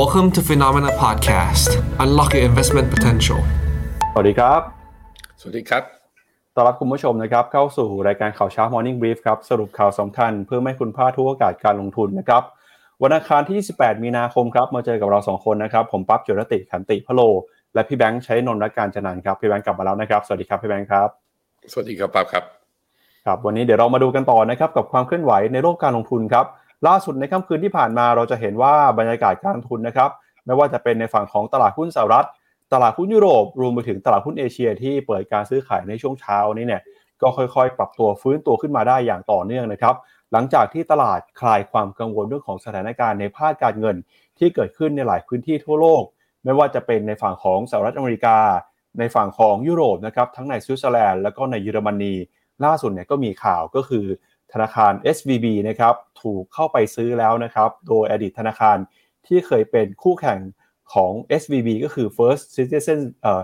Welcome to Phenomena Podcast. Unlock your investment potential. สวัสดีครับ สวัสดีครับ ต้อนรับคุณผู้ชมนะครับเข้าสู่รายการข่าวเช้า Morning Brief ครับ สรุปข่าวสำคัญเพื่อไม่ให้คุณพลาดทุกโอกาสการลงทุนนะครับ วันอังคารที่ 28 มีนาคมครับ มาเจอกับเรา 2 คนนะครับ ผมปั๊บจุรติขันติพะโล และพี่แบงค์ใช้นนท์และการจนันครับ พี่แบงค์กลับมาแล้วนะครับ สวัสดีครับพี่แบงค์ครับ สวัสดีครับปั๊บครับ ครับ วันนี้เดี๋ยวเรามาดูกันต่อนะครับกับความเคลื่อนไหวในโลกการลงทุนครับ ล่าสุดในค่ำคืนที่ผ่านมาเราจะเห็นว่าบรรยากาศการทุนนะครับ ไม่ว่าจะเป็นในฝั่งของตลาดหุ้นสหรัฐ ตลาดหุ้นยุโรป รวมไปถึงตลาดหุ้นเอเชีย ที่เปิดการซื้อขายในช่วงเช้านี้เนี่ย ก็ค่อยๆ ปรับตัวฟื้นตัวขึ้นมาได้อย่างต่อเนื่องนะครับ หลังจากที่ตลาดคลายความกังวลเรื่องของสถานการณ์ในภาคการเงิน ที่เกิดขึ้นในหลายพื้นที่ทั่วโลก ไม่ว่าจะเป็นในฝั่งของสหรัฐอเมริกา ในฝั่งของยุโรปนะครับ ทั้งในสวิตเซอร์แลนด์แล้วก็ในเยอรมนี ล่าสุดเนี่ยก็มีข่าวก็คือ ธนาคาร SVB นะครับถูกเข้าไปซื้อแล้วนะครับ โดยอดีตธนาคารที่เคยเป็นคู่แข่งของ SVB ก็คือ First Citizen เอ่อ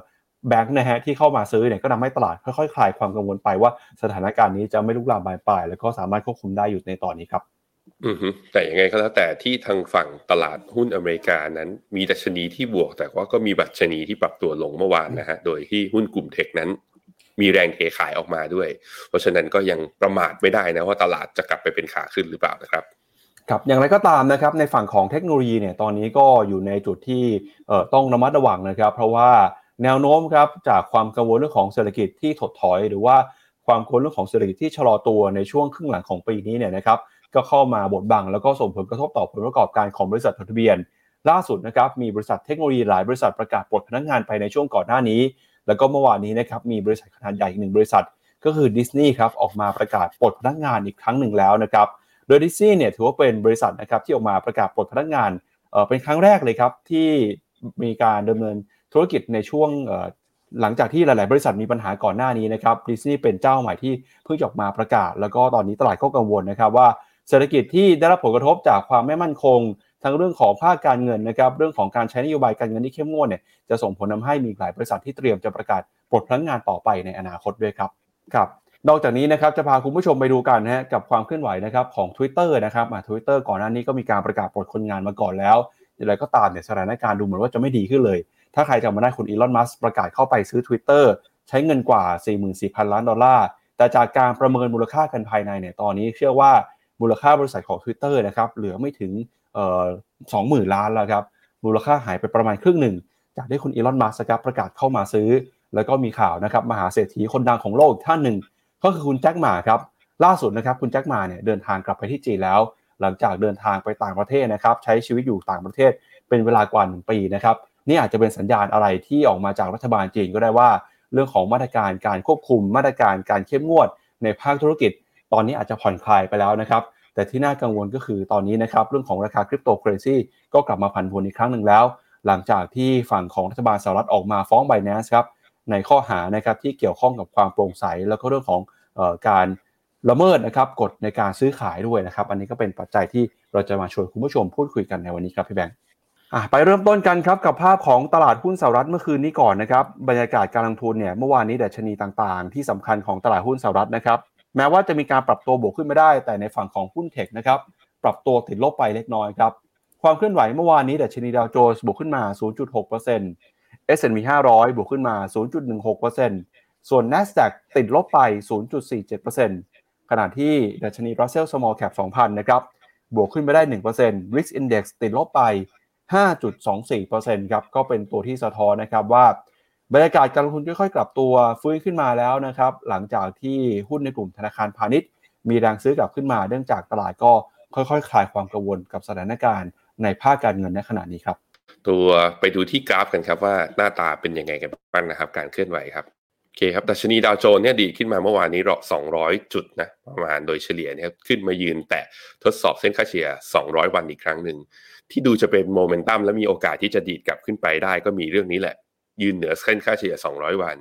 Bank นะฮะที่เข้ามาซื้อเนี่ยก็ทำให้ตลาดค่อยๆคลายความกังวลไปว่าสถานการณ์นี้จะไม่ลุกลามบานปลาย แล้วก็สามารถควบคุมได้อยู่ในตอนนี้ครับอือแต่ยังไงก็แล้วแต่ที่ทางฝั่งตลาดหุ้นอเมริกานั้น มีดัชนีที่บวก แต่ว่าก็มีบัชนีที่ปรับตัวลงเมื่อวานนะฮะโดยที่หุ้นกลุ่มเทคนั้น มีแรงเทขายออกมาด้วย เพราะฉะนั้นก็ยังประมาทไม่ได้นะว่าตลาดจะกลับไปเป็นขาขึ้นหรือเปล่านะครับครับอย่างไรก็ตามนะครับในฝั่งของเทคโนโลยีเนี่ยตอนนี้ก็อยู่ในจุดที่ต้องระมัดระวังนะครับ เพราะว่าแนวโน้มครับจากความกังวลเรื่องของเศรษฐกิจที่ถดถอย หรือว่าความกังวลเรื่องของเศรษฐกิจที่ชะลอตัวในช่วงครึ่งหลังของปีนี้เนี่ยนะครับก็เข้ามาบดบังแล้วก็ส่งผลกระทบต่อผลประกอบการของบริษัททะเบียน ล่าสุดนะครับมีบริษัทเทคโนโลยีหลายบริษัทประกาศปลดพนักงานไปในช่วงก่อนหน้านี้ แล้วก็เมื่อวานนี้นะครับมีบริษัทขนาดใหญ่อีกหนึ่งบริษัท ก็คือดิสนีย์ครับออกมาประกาศปลดพนักงานอีกครั้งหนึ่งแล้วนะครับโดยดิสนีย์เนี่ยถือว่าเป็นบริษัทนะครับที่ออกมาประกาศปลดพนักงานเออเป็นครั้งแรกเลยครับที่มีการดำเนินธุรกิจในช่วงหลังจากที่หลาย ๆ บริษัทมีปัญหาก่อนหน้านี้นะครับดิสนีย์เป็นเจ้าใหม่ที่เพิ่งจะออกมาประกาศ แล้วก็ตอนนี้ตลาดก็กังวลนะครับว่าเศรษฐกิจที่ได้รับผลกระทบจากความไม่มั่นคง ทั้งเรื่องของภาคการเงินนะครับเรื่องของการใช้นโยบายการเงินที่เข้มงวดเนี่ยจะส่งผลทาให้มีหลายบริษัทที่เตรียมจะประกาศปลดพนักงานต่อไปในอนาคตด้วยครับครับนอกจากนี้นะครับจะพาคุณผู้ชมไปดูกันนะฮะกับความเคลื่อนไหวนะครับของ Twitter นะครับอ่า Twitter ก่อนหน้านี้ก็มีการประกาศปลดคนงานมาก่อนแล้วอย่างไรก็ตามเนี่ยสถานการณ์ดูเหมือนว่าจะไม่ดีขึ้นเลย ถ้าใครจำมาได้คุณอีลอนมัสประกาศเข้าไปซื้อ Twitter ใช้เงินกว่า 44,000 ล้านดอลลาร์แต่จากการประเมินมูลค่ากันภายในเนี่ยตอนนี้เชื่อว่ามูลค่าบริษัทของ Twitter นะครับเหลือไม่ถึง เอ่อ20,000ล้านแล้วครับมูลค่าหายไปประมาณครึ่งหนึ่งจากที่คุณอีลอนมัสครับประกาศเข้ามาซื้อ แล้วก็มีข่าวนะครับมหาเศรษฐีคนดังของโลกอีกท่านหนึ่ง ก็คือคุณแจ็คหมาครับล่าสุดนะครับคุณแจ็คหมาเนี่ยเดินทางกลับไปที่จีนแล้ว หลังจากเดินทางไปต่างประเทศนะครับใช้ชีวิตอยู่ต่างประเทศเป็นเวลากว่าหนึ่งปีนะครับนี่อาจจะเป็นสัญญาณอะไรที่ออกมาจากรัฐบาลจีนก็ได้ว่า เรื่องของมาตรการการควบคุมมาตรการการเข้มงวดในภาคธุรกิจ ตอนนี้อาจจะผ่อนคลายไปแล้วนะครับ แต่ที่น่ากังวลก็คือตอนนี้นะครับเรื่องของราคาคริปโตเคอเรนซีก็กลับมาผันผวนอีกครั้งหนึ่งแล้ว หลังจากที่ฝั่งของรัฐบาลสหรัฐออกมาฟ้อง b บ n a n c e ครับในข้อหานะครับที่เกี่ยวข้องกับความโปร่งใส แล้วก็เรื่องของออการละเมิดนะครับกฎในการซื้อขายด้วยนะครับ อันนี้ก็เป็นปัจจัยที่เราจะมาชวนคุณผู้ชมพูดคุยกันในวันนี้ครับพี่แบงค์ไปเริ่มต้นกันครับกับภาพของตลาดหุ้นสหรัฐเมื่อคืนนี้ก่อนนะครับบรรยากาศการลงทุนเนี่ยเมื่อวานนี้ดัชนีต่างๆ ที่สำคัญของตลาดหุ้นสหรัฐนะครับ แม้ว่าจะมีการปรับตัวบวกขึ้นไม่ได้ แต่ในฝั่งของหุ้นเทคนะครับปรับตัวติดลบไปเล็กน้อยครับความเคลื่อนไหวเมื่อวานนี้ดัชนีดาวโจนส์บวกขึ้นมา 0.6% S&P 500 บวกขึ้นมา 0.16%ส่วน NASDAQ ติดลบไป 0.47%ขณะที่ดัชนี Russell Small Cap 2,000 นะครับบวกขึ้นไปได้1% Wix Index ติดลบไป 5.24%ครับก็เป็นตัวที่สะท้อนนะครับว่า บรรยากาศการลงทุนค่อยๆ กลับตัวฟื้นขึ้นมาแล้วนะครับ หลังจากที่หุ้นในกลุ่มธนาคารพาณิชย์ มีแรงซื้อกลับขึ้นมาเนื่องจากตลาดก็ค่อยๆคลายความกังวลกับสถานการณ์ในภาคการเงินในขณะนี้ครับ ตัวไปดูที่กราฟกันครับว่าหน้าตาเป็นยังไงกันบ้างนะครับ การเคลื่อนไหวครับโอเคครับดัชนีดาวโจนส์เนี่ยดีขึ้นมาเมื่อวานนี้เรา200 จุดนะประมาณโดยเฉลี่ยเนี่ยขึ้นมายืนแต่ทดสอบเส้นค่าเฉลี่ย 200 วันอีกครั้งหนึ่งที่ดูจะเป็นโมเมนตัมและมีโอกาสที่จะดีดกลับขึ้นไปได้ก็มีเรื่องนี้แหละ ยืนเหนือเส้นค่าเฉลี่ย 200 วัน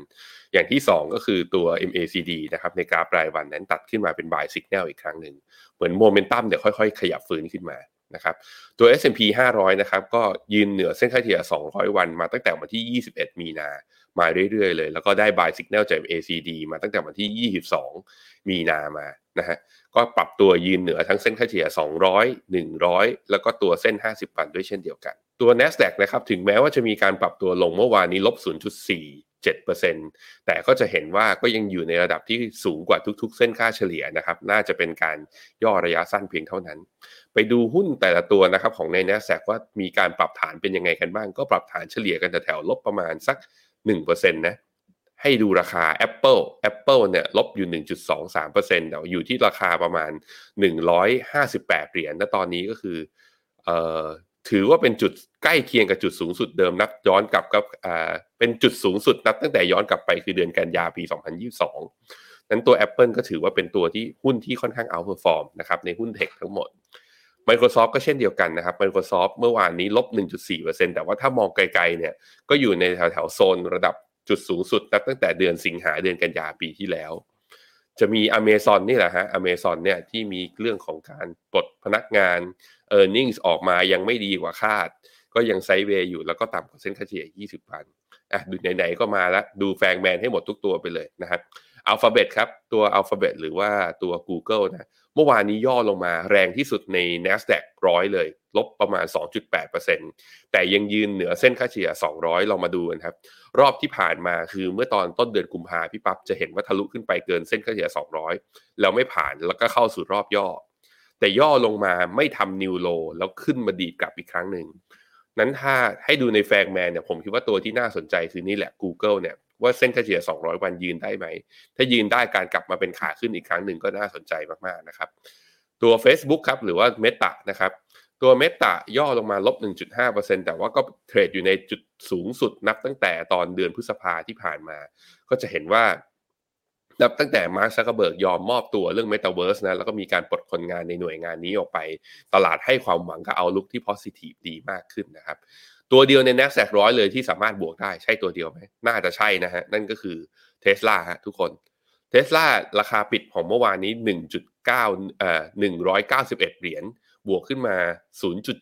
อย่างที่ 2 ก็คือตัว MACD นะครับในกราฟรายวันนั้นตัดขึ้นมาเป็น buy signal อีกครั้งหนึ่ง เหมือนโมเมนตัมเดี๋ยวค่อยๆ ขยับฟื้นขึ้นมานะครับตัว S&P 500 นะครับก็ยืนเหนือเส้นค่าเฉลี่ย 200 วันมาตั้งแต่วันที่ 21 มีนามาเรื่อยๆเลย แล้วก็ได้ buy signal จาก MACD มาตั้งแต่วันที่ 22 มีนามา นะฮะก็ปรับตัวยืนเหนือทั้งเส้นค่าเฉลี่ย 200 100 แล้วก็ตัวเส้น 50 วันด้วยเช่นเดียวกัน ตัว NASDAQ นะครับถึงแม้ว่าจะมีการปรับตัวลงเมื่อวานนี้ลบ 0.4 7%แต่ก็จะเห็นว่าก็ยังอยู่ในระดับที่สูงกว่าทุกๆ เส้นค่าเฉลี่ยนะครับน่าจะเป็นการย่อระยะสั้นเพียงเท่านั้น ไปดูหุ้นแต่ละตัวนะครับของใน NASDAQ ว่ามีการปรับฐานเป็นยังไงกันบ้าง ก็ปรับฐานเฉลี่ยกันแถวๆลบประมาณสัก 1%นะ ให้ดูราคา Apple Apple เนี่ยลบอยู่ 1.23%แต่อยู่ที่ราคาประมาณ 158 เหรียญณตอนนี้ก็คือเอ่อถือว่าเป็นจุดใกล้เคียงกับจุดสูงสุดเดิมนับย้อนกลับกับอ่าเป็นจุดสูงสุดนับตั้งแต่ย้อนกลับไปคือเดือนกันยาปี 2022 นั้นตัว Apple ก็ถือว่าเป็นตัวที่หุ้นที่ค่อนข้าง outperform นะครับในหุ้นเทคทั้งหมด Microsoft ก็เช่นเดียวกันนะครับ Microsoft เมื่อวานนี้ลบ 1.4%แต่ว่าถ้ามองไกลๆเนี่ยก็อยู่ในแถวๆโซนระดับ จุดสูงสุดนับตั้งแต่เดือนสิงหาเดือนกันยาปีที่แล้ว จะมี Amazon นี่แหละฮะ Amazon เนี่ยที่มีเรื่องของการปลดพนักงาน e a r n i n g ออกมายังไม่ดีกว่าคาด ก็ยังไซด์เวย์อยู่แล้วก็ต่ำกว่าเส้นค่าเฉลี่ย 20 วันอะดูไหนๆก็มาแล้วดูแฟงแมนให้หมดทุกตัวไปเลยนะครับอัลฟาเบตครับ ตัวอัลฟาเบตหรือว่าตัว Google นะ เมื่อวานนี้ย่อลงมาแรงที่สุดใน NASDAQ ร้อยเลย ลบประมาณ 2.8%แต่ยังยืนเหนือเส้นค่าเฉลี่ย 200 เรามาดูกันครับ รอบที่ผ่านมาคือเมื่อตอนต้นเดือนกุมภาพี่ปั๊บจะเห็นว่าทะลุขึ้นไปเกินเส้นค่าเฉลี่ย 200 แล้วไม่ผ่านแล้วก็เข้าสู่รอบย่อ แต่ย่อลงมาไม่ทำนิวโลแล้วขึ้นมาดีดกลับอีกครั้งหนึ่งนั้นถ้าให้ดูในแฟงแมนเนี่ยผมคิดว่าตัวที่น่าสนใจคือนี่แหละ Google เนี่ย ว่าเส้นค่าเฉลี่ย 200 วันยืนได้ไหม ถ้ายืนได้การกลับมาเป็นขาขึ้นอีกครั้งหนึ่งก็น่าสนใจมากๆนะครับ ตัว Facebook ครับหรือว่า Meta นะครับตัว Meta ย่อลงมาลบ 1.5%แต่ว่าก็เทรดอยู่ในจุดสูงสุดนับตั้งแต่ตอนเดือนพฤษภาที่ผ่านมา ก็จะเห็นว่า นับตั้งแต่มาร์คซักเบิร์กยอมมอบตัวเรื่อง Metaverse นะ แล้วก็มีการปลดคนงานในหน่วยงานนี้ออกไป ตลาดให้ความหวังกับเอาลุกที่ positive ดีมากขึ้นนะครับ ตัวเดียวใน NASDAQ ร้อยเลยที่สามารถบวกได้ใช่ตัวเดียวไหมน่าจะใช่นะฮะ นั่นก็คือ Tesla ฮะทุกคน Tesla ราคาปิดของเมื่อวานนี้ 1.9เอ่อ191 เหรียญบวกขึ้นมา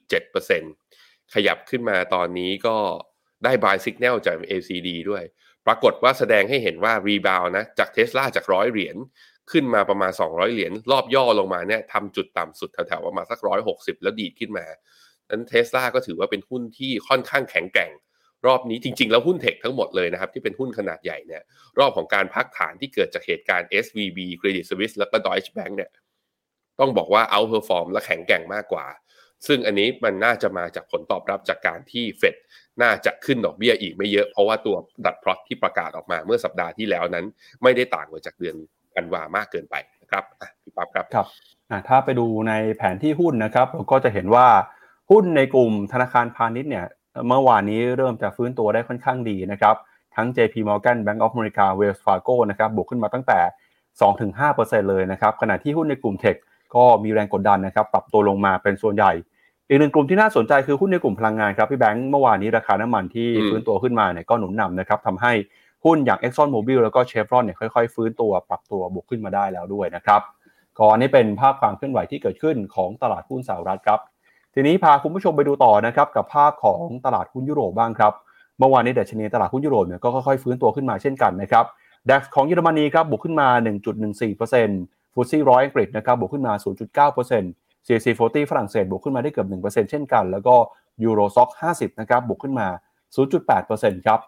0.7%ขยับขึ้นมาตอนนี้ก็ได้ buy signal จาก ACD ด้วย ปรากฏว่าแสดงให้เห็นว่า rebound นะ จาก Tesla จากร้อยเหรียญขึ้นมาประมาณ 200 เหรียญรอบย่อลงมาเนี่ยทำจุดต่ำสุดแถวๆประมาณสัก 160 แล้วดีดขึ้นมา นั้นเทสลาก็ถือว่าเป็นหุ้นที่ค่อนข้างแข็งแกร่ง รอบนี้จริง ๆ แล้วหุ้นเทคทั้งหมดเลยนะครับ ที่เป็นหุ้นขนาดใหญ่เนี่ยรอบของการพักฐานที่เกิดจากเหตุการณ์ SVB Credit Suisse แล้วก็ Deutsche Bank เนี่ยต้องบอกว่า outperform และแข็งแกร่งมากกว่า ซึ่งอันนี้มันน่าจะมาจากผลตอบรับจากการที่เฟดน่าจะขึ้นดอกเบี้ยอีกไม่เยอะ เพราะว่าตัวดัดพลอตที่ประกาศออกมาเมื่อสัปดาห์ที่แล้วนั้น ไม่ได้ต่างไปจากเดือนกันวามากเกินไปนะครับพี่ปั๊บครับครับถ้าไปดูในแผนที่หุ้นนะครับเราก็จะเห็นว่า หุ้นในกลุ่มธนาคารพาณิชย์เนี่ยเมื่อวานนี้เริ่มจะฟื้นตัวได้ค่อนข้างดีนะครับ ทั้ง JP Morgan Bank of America Wells Fargo นะครับบวกขึ้นมาตั้งแต่ 2-5%เลยนะครับขณะที่หุ้นในกลุ่มเทคก็มีแรงกดดันนะครับปรับตัวลงมาเป็นส่วนใหญ่ อีกหนึ่งกลุ่มที่น่าสนใจคือหุ้นในกลุ่มพลังงานครับพี่แบงค์เมื่อวานนี้ราคาน้ำมันที่ฟื้นตัวขึ้นมาเนี่ยก็หนุนนำนะครับทำให้หุ้นอย่าง Exxon Mobil แล้วก็ Chevron เนี่ยค่อยๆ ฟื้นตัวปรับตัวบวกขึ้นมาได้แล้วด้วยนะครับก็อันนี้เป็นภาพความเคลื่อนไหวที่เกิดขึ้นของตลาดหุ้นสหรัฐครับ ทีนี้พาคุณผู้ชมไปดูต่อนะครับกับภาพของตลาดหุ้นยุโรปบ้างครับเมื่อวานนี้ดัชนีตลาดหุ้นยุโรปเนี่ยก็ค่อยๆฟื้นตัวขึ้นมาเช่นกันนะครับ DAX ของเยอรมนีครับบวกขึ้นมา 1.14% FTSE ร้อยอังกฤษนะครับบวกขึ้นมา 0.9% CAC 40ฝรั่งเศสบวกขึ้นมาได้เกือบ 1%เช่นกัน แล้วก็ Euro Stoxx 50นะครับบวกขึ้นมา 0.8%ครับ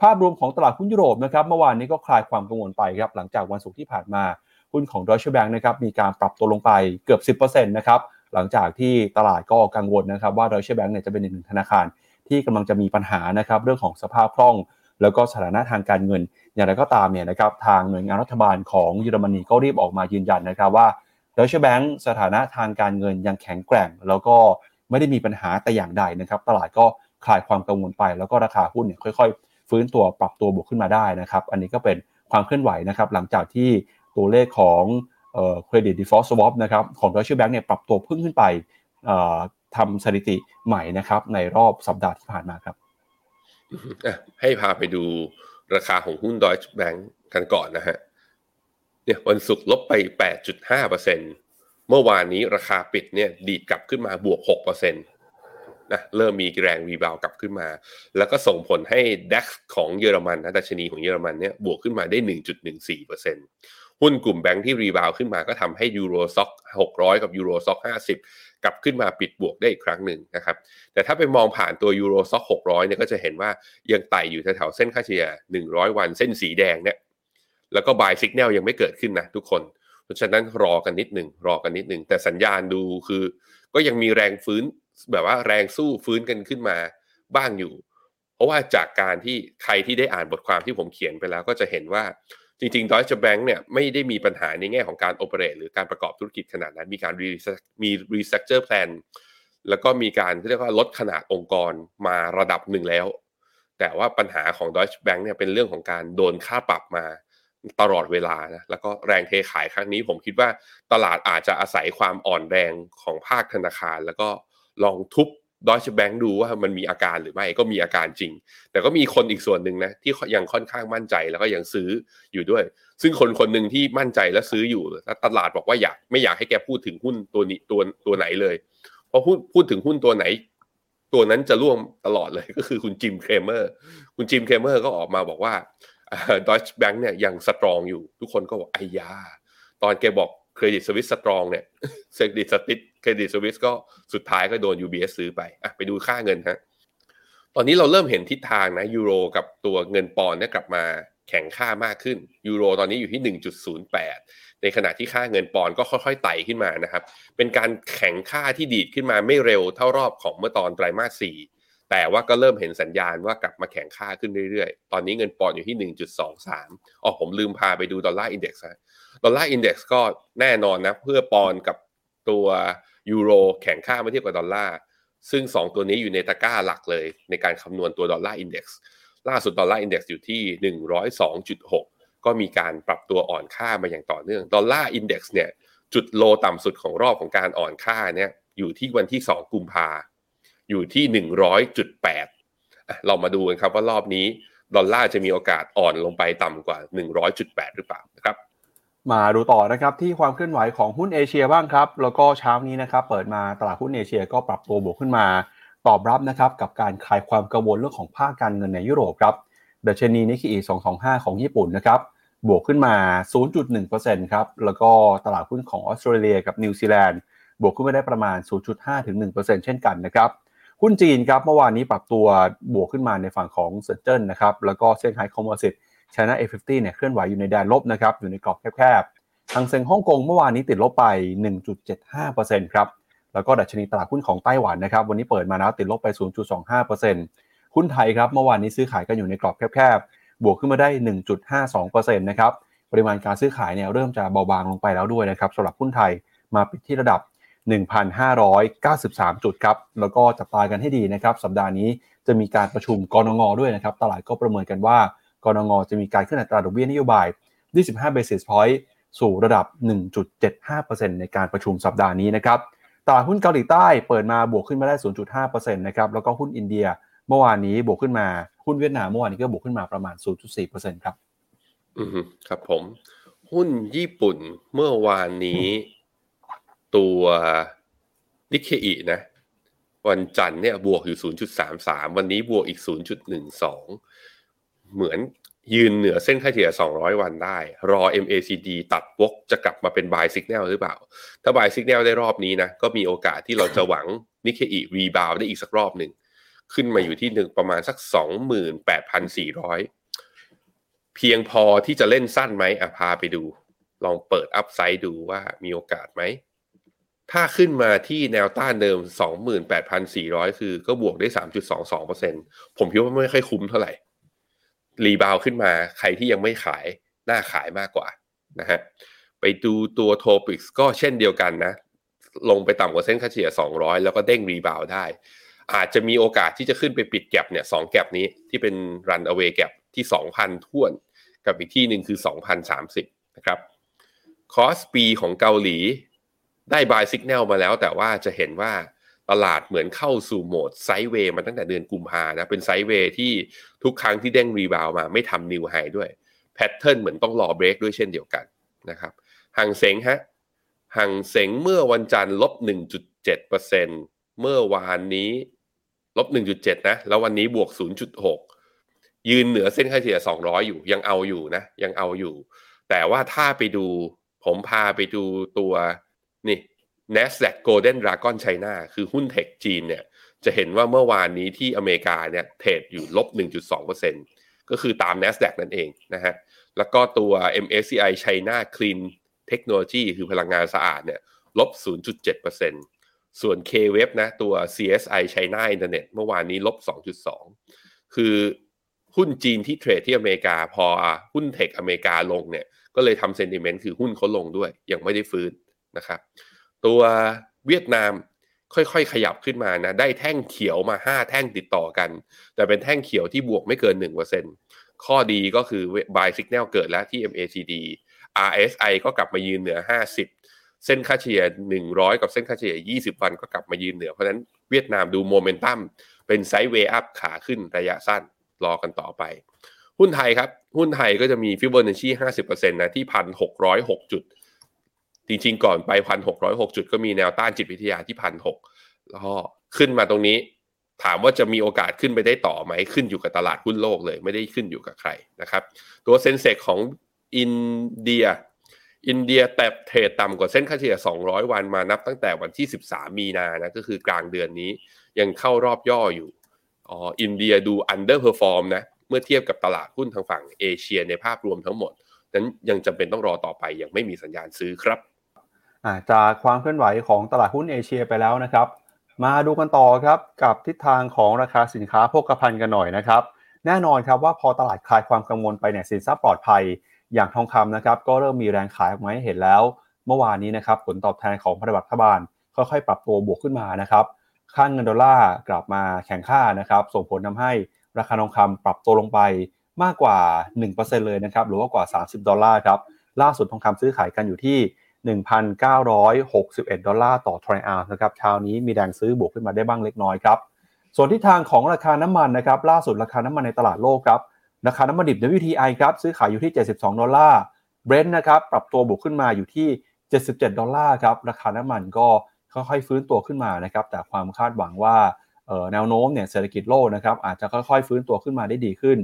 ภาพรวมของตลาดหุ้นยุโรปนะครับเมื่อวานนี้ก็คลายความกังวลไปครับหลังจากวันศุกร์ที่ผ่านมาหุ้นของ Deutsche Bank นะครับมีการปรับตัวลงไปเกือบ 10%นะครับ หลังจากที่ตลาดก็กังวลนะครับว่า Deutsche Bank เนี่ยจะเป็นหนึ่งธนาคารที่กำลังจะมีปัญหานะครับเรื่องของสภาพคล่อง แล้วก็สถานะทางการเงิน อย่างไรก็ตามเนี่ยนะครับทางหน่วยงานรัฐบาลของเยอรมนีก็รีบออกมายืนยันนะครับว่า Deutsche Bank สถานะทางการเงินยังแข็งแกร่ง แล้วก็ไม่ได้มีปัญหาแต่อย่างใดนะครับตลาดก็คลายความกังวลไป แล้วก็ราคาหุ้นเนี่ยค่อยๆ ฟื้นตัวปรับตัวบวกขึ้นมาได้นะครับ อันนี้ก็เป็นความเคลื่อนไหวนะครับหลังจากที่ตัวเลขของ credit default swap นะครับของ Deutsche Bank เนี่ยปรับตัวพุ่งขึ้นไปทำสถิติใหม่นะครับในรอบสัปดาห์ที่ผ่านมาครับ ให้พาไปดูราคาของหุ้น Deutsche Bank กันก่อนนะฮะเนี่ยวันศุกร์ลบไป 8.5%เมื่อวานนี้ราคาปิดเนี่ยดีดกลับขึ้นมาบวก 6%นะเริ่มมีแรง rebound กลับขึ้นมา แล้วก็ส่งผลให้ DAX ของเยอรมันนะดัชนีของเยอรมันเนี่ยบวกขึ้นมาได้ 1.14%ห หุ้นกลุ่มแบงค์ที่ rebound ขึ้นมาก็ทำให้ Euro Stoxx 600 กับ Euro Stoxx 50 กลับขึ้นมาปิดบวกได้อีกครั้งหนึ่งนะครับ แต่ถ้าไปมองผ่านตัว Euro Stoxx 600เนี่ยก็จะเห็นว่ายังไต่อยู่แถวๆเส้นค่าเฉลี่ย 100 วันเส้นสีแดงเนี่ยแล้วก็ buy สัญญาณยังไม่เกิดขึ้นนะทุกคน เพราะฉะนั้นรอกันนิดหนึ่งรอกันนิดหนึ่งแต่สัญญาณดูคือ ก็ยังมีแรงฟื้นแบบว่าแรงสู้ฟื้นกันขึ้นมาบ้างอยู่ เพราะว่าจากการที่ใครที่ได้อ่านบทความที่ผมเขียนไปแล้วก็จะเห็นว่า จริงๆ Deutsche Bank เนี่ยไม่ได้มีปัญหาในแง่ของการโอเปเรตหรือการประกอบธุรกิจขนาดนั้น มีการมี restructure plan แล้วก็มีการเรียกว่าลดขนาดองค์กรมาระดับหนึ่งแล้ว แต่ว่าปัญหาของ Deutsche Bank เนี่ยเป็นเรื่องของการโดนค่าปรับมาตลอดเวลานะแล้วก็แรงเทขายครั้งนี้ ผมคิดว่าตลาดอาจจะอาศัยความอ่อนแรงของภาคธนาคาร แล้วก็ลองทุบ ดอยช์แบงค์ดูว่ามันมีอาการหรือไม่ก็มีอาการจริง แต่ก็มีคนอีกส่วนหนึ่งนะที่ยังค่อนข้างมั่นใจแล้วก็ยังซื้ออยู่ด้วย ซึ่งคนคนหนึ่งที่มั่นใจและซื้ออยู่ตลาดบอกว่าอยากไม่อยากให้แกพูดถึงหุ้นตัวนี้ตัวตัวไหนเลย เพราะพูดพูดถึงหุ้นตัวไหน ตัวนั้นจะร่วงตลอดเลยก็คือคุณจิมเครเมอร์คุณจิมเครเมอร์ก็ออกมาบอกว่าDeutsche Bank เนี่ยยัง strong อยู่ ทุกคนก็บอกไอ้ยาตอนแกบอก Credit Suisse strong เนี่ย Credit Suisse Credit Suisse ก็สุดท้ายก็โดน UBS ซื้อไปอะไปดูค่าเงินฮะตอนนี้เราเริ่มเห็นทิศทางนะยูโรกับตัวเงินปอนด์เนี่ยกลับมาแข็งค่ามากขึ้นยูโรตอนนี้อยู่ที่ 1.08 ในขณะที่ค่าเงินปอนด์ก็ค่อยๆไต่ขึ้นมานะครับ เป็นการแข็งค่าที่ดีดขึ้นมาไม่เร็วเท่ารอบของเมื่อตอนไตรมาส 4 แต่ว่าก็เริ่มเห็นสัญญาณว่ากลับมาแข็งค่าขึ้นเรื่อยๆ ตอนนี้เงินปอนด์อยู่ที่ 1.23อ๋อผมลืมพาไปดู Dollar Index Dollar Index ก็แน่นอนนะเมื่อปอนด์กับตัวยูโรแข็งค่าเมื่อเทียบกับดอลลาร์ซึ่ง 2 ตัวนี้อยู่ในตะกร้าหลักเลย ในการคำนวณตัว Dollar Index ล่าสุด Dollar Index อยู่ที่ 102.6 ก็มีการปรับตัวอ่อนค่ามาอย่างต่อเนื่อง Dollar Index เนี่ยจุด low ต่ำสุดของรอบของการอ่อนค่าเนี่ยอยู่ที่วันที่ 2 กุมภาอยู่ที่ 100.8 เรามาดูกันครับว่ารอบนี้ดอลลาร์จะมีโอกาสอ่อนลงไปต่ำกว่า 100.8 หรือเปล่านะครับ มาดูต่อนะครับที่ความเคลื่อนไหวของหุ้นเอเชียบ้างครับ แล้วก็เช้านี้นะครับเปิดมาตลาดหุ้นเอเชียก็ปรับตัวบวกขึ้นมา ตอบรับนะครับกับการคลายความกังวลเรื่องของภาคการเงินในยุโรปครับดัชนีนิกเกอี225 ของญี่ปุ่นนะครับบวกขึ้นมา 0.1%ครับแล้วก็ตลาดหุ้นของออสเตรเลียกับนิวซีแลนด์บวกขึ้นมาได้ประมาณ 0.5ถึง1%เช่นกันนะครับหุ้นจีนครับเมื่อวานนี้ปรับตัวบวกขึ้นมาในฝั่งของเซินเจิ้นนะครับแล้วก็เซี่ยงไฮ้ Composite China A50 เนี่ยเคลื่อนไหวอยู่ในแดนลบนะครับอยู่ในกรอบแคบๆฮั่งเส็งฮ่องกงเมื่อวานนี้ติดลบไป 1.75%ครับแล้วก็ดัชนีตลาดหุ้นของไต้หวันนะครับวันนี้เปิดมาแล้วติดลบไป 0.25%หุ้นไทยครับเมื่อวานนี้ซื้อขายกันอยู่ในกรอบแคบๆบวกขึ้นมาได้ 1.52%นะครับปริมาณการซื้อขายเนี่ยเริ่มจะเบาบางลงไปแล้วด้วยนะครับสำหรับหุ้นไทยมาปิดที่ระดับ 1,593 จุดครับ แล้วก็จับตากันให้ดีนะครับ สัปดาห์นี้จะมีการประชุมกรงงด้วยนะครับ ตลาดก็ประเมินกันว่า กรงงจะมีการขึ้นอัตราดอกเบี้ยนโยบาย 25 basis point สู่ระดับ 1.75%ในการประชุมสัปดาห์นี้นะครับ ตลาดหุ้นเกาหลีใต้เปิดมาบวกขึ้นมาได้ 0.5%นะครับ แล้วก็หุ้นอินเดียเมื่อวานนี้บวกขึ้นมา หุ้นเวียดนามเมื่อวานนี้ก็บวกขึ้นมาประมาณ 0.4%ครับ อืมครับผม หุ้นญี่ปุ่นเมื่อวานนี้ตัวนิเคอินะ วันจันทร์เนี่ยบวกอยู่ 0.33 วันนี้บวกอีก 0.12 เหมือนยืนเหนือเส้นค่าเฉลี่ย 200 วันได้ รอ MACD ตัดวกจะกลับมาเป็น buy signal หรือเปล่า ถ้า buy signal ได้รอบนี้นะ ก็มีโอกาสที่เราจะหวังNikkei rebound ได้อีกสักรอบหนึ่ง ขึ้นมาอยู่ที่หนึ่งประมาณสัก 28,400 เพียงพอที่จะเล่นสั้นไหมอะพาไปดู ลองเปิด upside ดูว่ามีโอกาสไหม ถ้าขึ้นมาที่แนวต้านเดิม 28,400 คือก็บวกได้ 3.22%ผมคิดว่าไม่ค่อยคุ้มเท่าไหร่ rebound ขึ้นมาใครที่ยังไม่ขายน่าขายมากกว่านะฮะไปดูตัว TOPIX ก็เช่นเดียวกันนะ ลงไปต่ำกว่าเส้นค่าเฉลี่ย 200 แล้วก็เด้ง rebound ได้ อาจจะมีโอกาสที่จะขึ้นไปปิดแก็บเนี่ยสองแก็บนี้ที่เป็นรันเอา a y แก็บที่ 2,000ท่วนกับอีกที่หนึ่งคือ 2,030 นะครับ KOSPI ของเกาหลีได้ buy สัญญาณมาแล้วแต่ว่าจะเห็นว่า ตลาดเหมือนเข้าสู่โหมด sideway มาตั้งแต่เดือนกุมภานะเป็น sideway ที่ทุกครั้งที่เด้ง rebound มาไม่ทำ new high ด้วย pattern เหมือนต้องรอเบรกด้วยเช่นเดียวกันนะครับห่างเสงฮะห่างเสงเมื่อวันจันทร์ลบ 1.7%เมื่อวานนี้ลบ 1.7 นะ แล้ววันนี้บวก 0.6 ยืนเหนือเส้นค่าเฉลี่ย 200 อยู่ ยังเอาอยู่นะ ยังเอาอยู่ แต่ว่าถ้าไปดู ผมพาไปดูตัวนี่ NASDAQ Golden Dragon China คือหุ้นเทคจีนเนี่ยจะเห็นว่าเมื่อวานนี้ที่อเมริกาเนี่ยเทรดอยู่ลบ 1.2%ก็คือตาม NASDAQ นั่นเองนะฮะแล้วก็ตัว MSCI China Clean Technology คือพลังงานสะอาดเนี่ยลบ 0.7%ส่วน K-Web นะตัว CSI China Internet เมื่อวานนี้ลบ 2.2 คือหุ้นจีนที่เทรดที่อเมริกาพอหุ้นเทคอเมริกาลงเนี่ยก็เลยทำเซนติเมนต์คือหุ้นเขาลงด้วยยังไม่ได้ฟื้นนะครับ ตัวเวียดนามค่อยๆ ขยับขึ้นมานะได้แท่งเขียวมา 5 แท่งติดต่อกัน แต่เป็นแท่งเขียวที่บวกไม่เกิน 1%ข้อดีก็คือ buy signal เกิดแล้วที่ MACD RSI ก็กลับมายืนเหนือ 50 เส้นค่าเฉลี่ย100 กับเส้นค่าเฉลี่ย 20 วันก็กลับมายืนเหนือ เพราะนั้นเวียดนามดูโมเมนตัมเป็น sideway up ขาขึ้นระยะสั้นรอกันต่อไป หุ้นไทยครับ หุ้นไทยก็จะมีฟิบอนัชชี50%นะที่1,606จุด จริงๆ ก่อนไป1,606จุดก็มีแนวต้านจิตวิทยาที่1,600แล้วก็ขึ้นมาตรงนี้ ถามว่าจะมีโอกาสขึ้นไปได้ต่อไหมขึ้นอยู่กับตลาดหุ้นโลกเลย ไม่ได้ขึ้นอยู่กับใครนะครับ ตัวเซ็นเซกของอินเดีย อินเดียแต่เทรดต่ำกว่าเส้นค่าเฉลี่ย 200 วันมานับตั้งแต่วันที่ 13 มีนานะก็คือกลางเดือนนี้ยังเข้ารอบย่ออยู่อ๋ออินเดียดู underperform นะเมื่อเทียบกับตลาดหุ้นทางฝั่งเอเชียในภาพรวมทั้งหมดนั้นยังจำเป็นต้องรอต่อไปยังไม่มีสัญญาณซื้อครับ จากความเคลื่อนไหวของตลาดหุ้นเอเชียไปแล้วนะครับ มาดูกันต่อครับกับทิศทางของราคาสินค้าโภคภัณฑ์กันหน่อยนะครับ แน่นอนครับว่าพอตลาดคลายความกังวลไปเนี่ยสินทรัพย์ปลอดภัยอย่างทองคำนะครับ ก็เริ่มมีแรงขายออกมาให้เห็นแล้ว เมื่อวานนี้นะครับผลตอบแทนของพันธบัตรรัฐบาลค่อยๆ ปรับตัวบวกขึ้นมานะครับค่างเงินดอลลาร์กลับมาแข็งค่านะครับส่งผลทาให้ราคาทองคำปรับตัวลงไปมากกว่า 1%เลยนะครับหรือว่ากว่า 30 ดอลลาร์ครับล่าสุดทองคำซื้อขายกันอยู่ที่ 1,961 ดอลลาร์ต่อทรอยออนซ์นะครับเช้านี้มีแรงซื้อบวกขึ้นมาได้บ้างเล็กน้อยครับ ส่วนที่ทางของราคาน้ำมันนะครับล่าสุดราคาน้ำมันในตลาดโลกครับราคาน้ำมันดิบ WTI ครับซื้อขายอยู่ที่ 72 ดอลลาร์เบรนท์นะครับปรับตัวบวกขึ้นมาอยู่ที่ 77 ดอลลาร์ครับราคาน้ำมันก็ค่อยๆฟื้นตัวขึ้นมานะครับแต่ความคาดหวังว่าแนวโน้มเนี่ยเศรษฐกิจโลกนะครับอาจจะค่อยๆฟื้นตัวขึ้นมาได้ดีขึ้น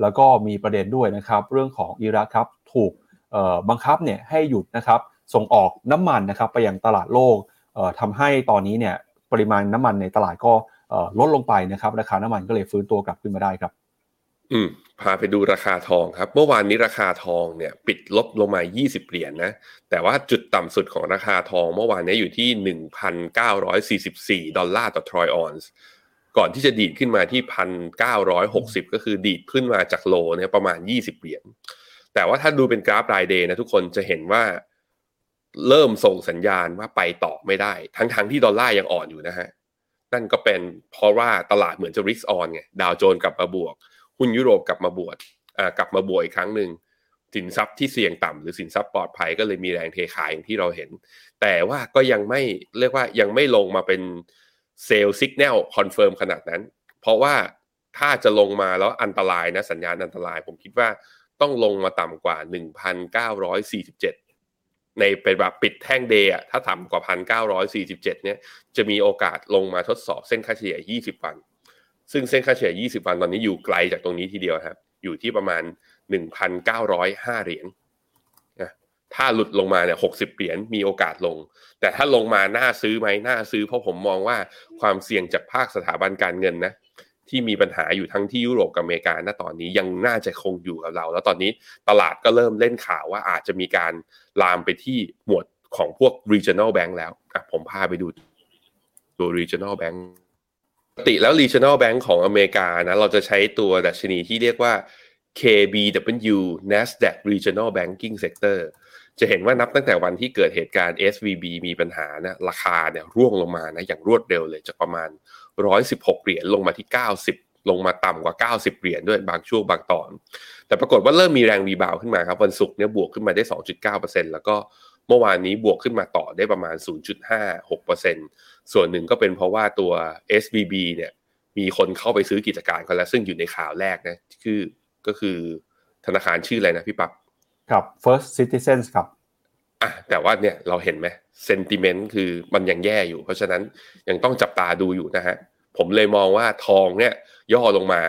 แล้วก็มีประเด็นด้วยนะครับเรื่องของอิรักครับถูกบังคับเนี่ยให้หยุดนะครับ ส่งออกน้ำมันนะครับไปยังตลาดโลกทำให้ตอนนี้เนี่ยปริมาณน้ำมันในตลาดก็ลดลงไปนะครับ ราคาน้ำมันก็เลยฟื้นตัวกลับขึ้นมาได้ครับ อืมพาไปดูราคาทองครับ เมื่อวานนี้ราคาทองเนี่ย ปิดลบลงมา 20 เหรียญนะ แต่ว่าจุดต่ำสุดของราคาทองเมื่อวานนี้อยู่ที่ 1,944 ดอลลาร์ต่อทรอยออนซ์ก่อนที่จะดีดขึ้นมาที่ 1,960 ก็คือดีดขึ้นมาจากโลเนี่ยประมาณ 20 เหรียญแต่ว่าถ้าดูเป็นกราฟรายเดย์นะทุกคนจะเห็นว่า เริ่มส่งสัญญาณว่าไปต่อไม่ได้ ทั้งๆทที่ดอลลาร์ยังอ่อนอยู่นะฮะ นั่นก็เป็นเพราะว่าตลาดเหมือนจะริสออนไง ดาวโจนกลับมาบวก หุ้นยุโรปกลับมาบวกอ่ากลับมาบวกอีกครั้งหนึ่ง สินทรัพย์ที่เสี่ยงต่ำหรือสินทรัพย์ปลอดภัยก็เลยมีแรงเทขายอย่างที่เราเห็น แต่ว่าก็ยังไม่เรียกว่ายังไม่ลงมาเป็น sell สัญญาณ confirm ขนาดนั้น เพราะว่าถ้าจะลงมาแล้วอันตรายนะสัญญาณอันตราย ผมคิดว่าต้องลงมาต่ำกว่า 1,947 ในเป็นแบบปิดแท่ง day ถ้าต่ำกว่า 1,947 เนี่ยจะมีโอกาสลงมาทดสอบเส้นค่าเฉลี่ย 20 วัน ซึ่งเส้นค่าเฉลี่ย 20 วันตอนนี้อยู่ไกลจากตรงนี้ทีเดียวครับ อยู่ที่ประมาณ 1,905 เหรียญนะถ้าหลุดลงมาเนี่ย 60 เหรียญมีโอกาสลง แต่ถ้าลงมาน่าซื้อไหมน่าซื้อเพราะผมมองว่าความเสี่ยงจากภาคสถาบันการเงินนะ ที่มีปัญหาอยู่ทั้งที่ยุโรปกับอเมริกาณตอนนี้ยังน่าจะคงอยู่กับเรา แล้วตอนนี้ตลาดก็เริ่มเล่นข่าวว่าอาจจะมีการลามไปที่หมวดของพวก regional bank แล้วอะผมพาไปดูตัว regional bank ปกติแล้ว regional bank ของอเมริกานะเราจะใช้ตัวดัชนีที่เรียกว่า KBW Nasdaq Regional Banking Sector จะเห็นว่านับตั้งแต่วันที่เกิดเหตุการณ์ SVB มีปัญหานะราคาเนี่ยร่วงลงมานะอย่างรวดเร็วเลยจากประมาณ 116 เหรียญลงมาที่ 90 ลงมาต่ำกว่า 90 เหรียญด้วยบางช่วงบางตอน แต่ปรากฏว่าเริ่มมีแรงรีบาวขึ้นมาครับวันศุกร์เนี่ยบวกขึ้นมาได้ 2.9%แล้วก็เมื่อวานนี้บวกขึ้นมาต่อได้ประมาณ 0.56%ส่วนหนึ่งก็เป็นเพราะว่าตัว SVB เนี่ยมีคนเข้าไปซื้อกิจการเขาแล้ว ซึ่งอยู่ในข่าวแรกนะคือก็คือธนาคารชื่ออะไรนะพี่ปับ๊บครับ First Citizens ครับ อะแต่ว่าเนี่ยเราเห็นไหมเซนติเมนต์คือมันยังแย่อยู่ เพราะฉะนั้นยังต้องจับตาดูอยู่นะฮะผมเลยมองว่าทองเนี่ยย่อลงมา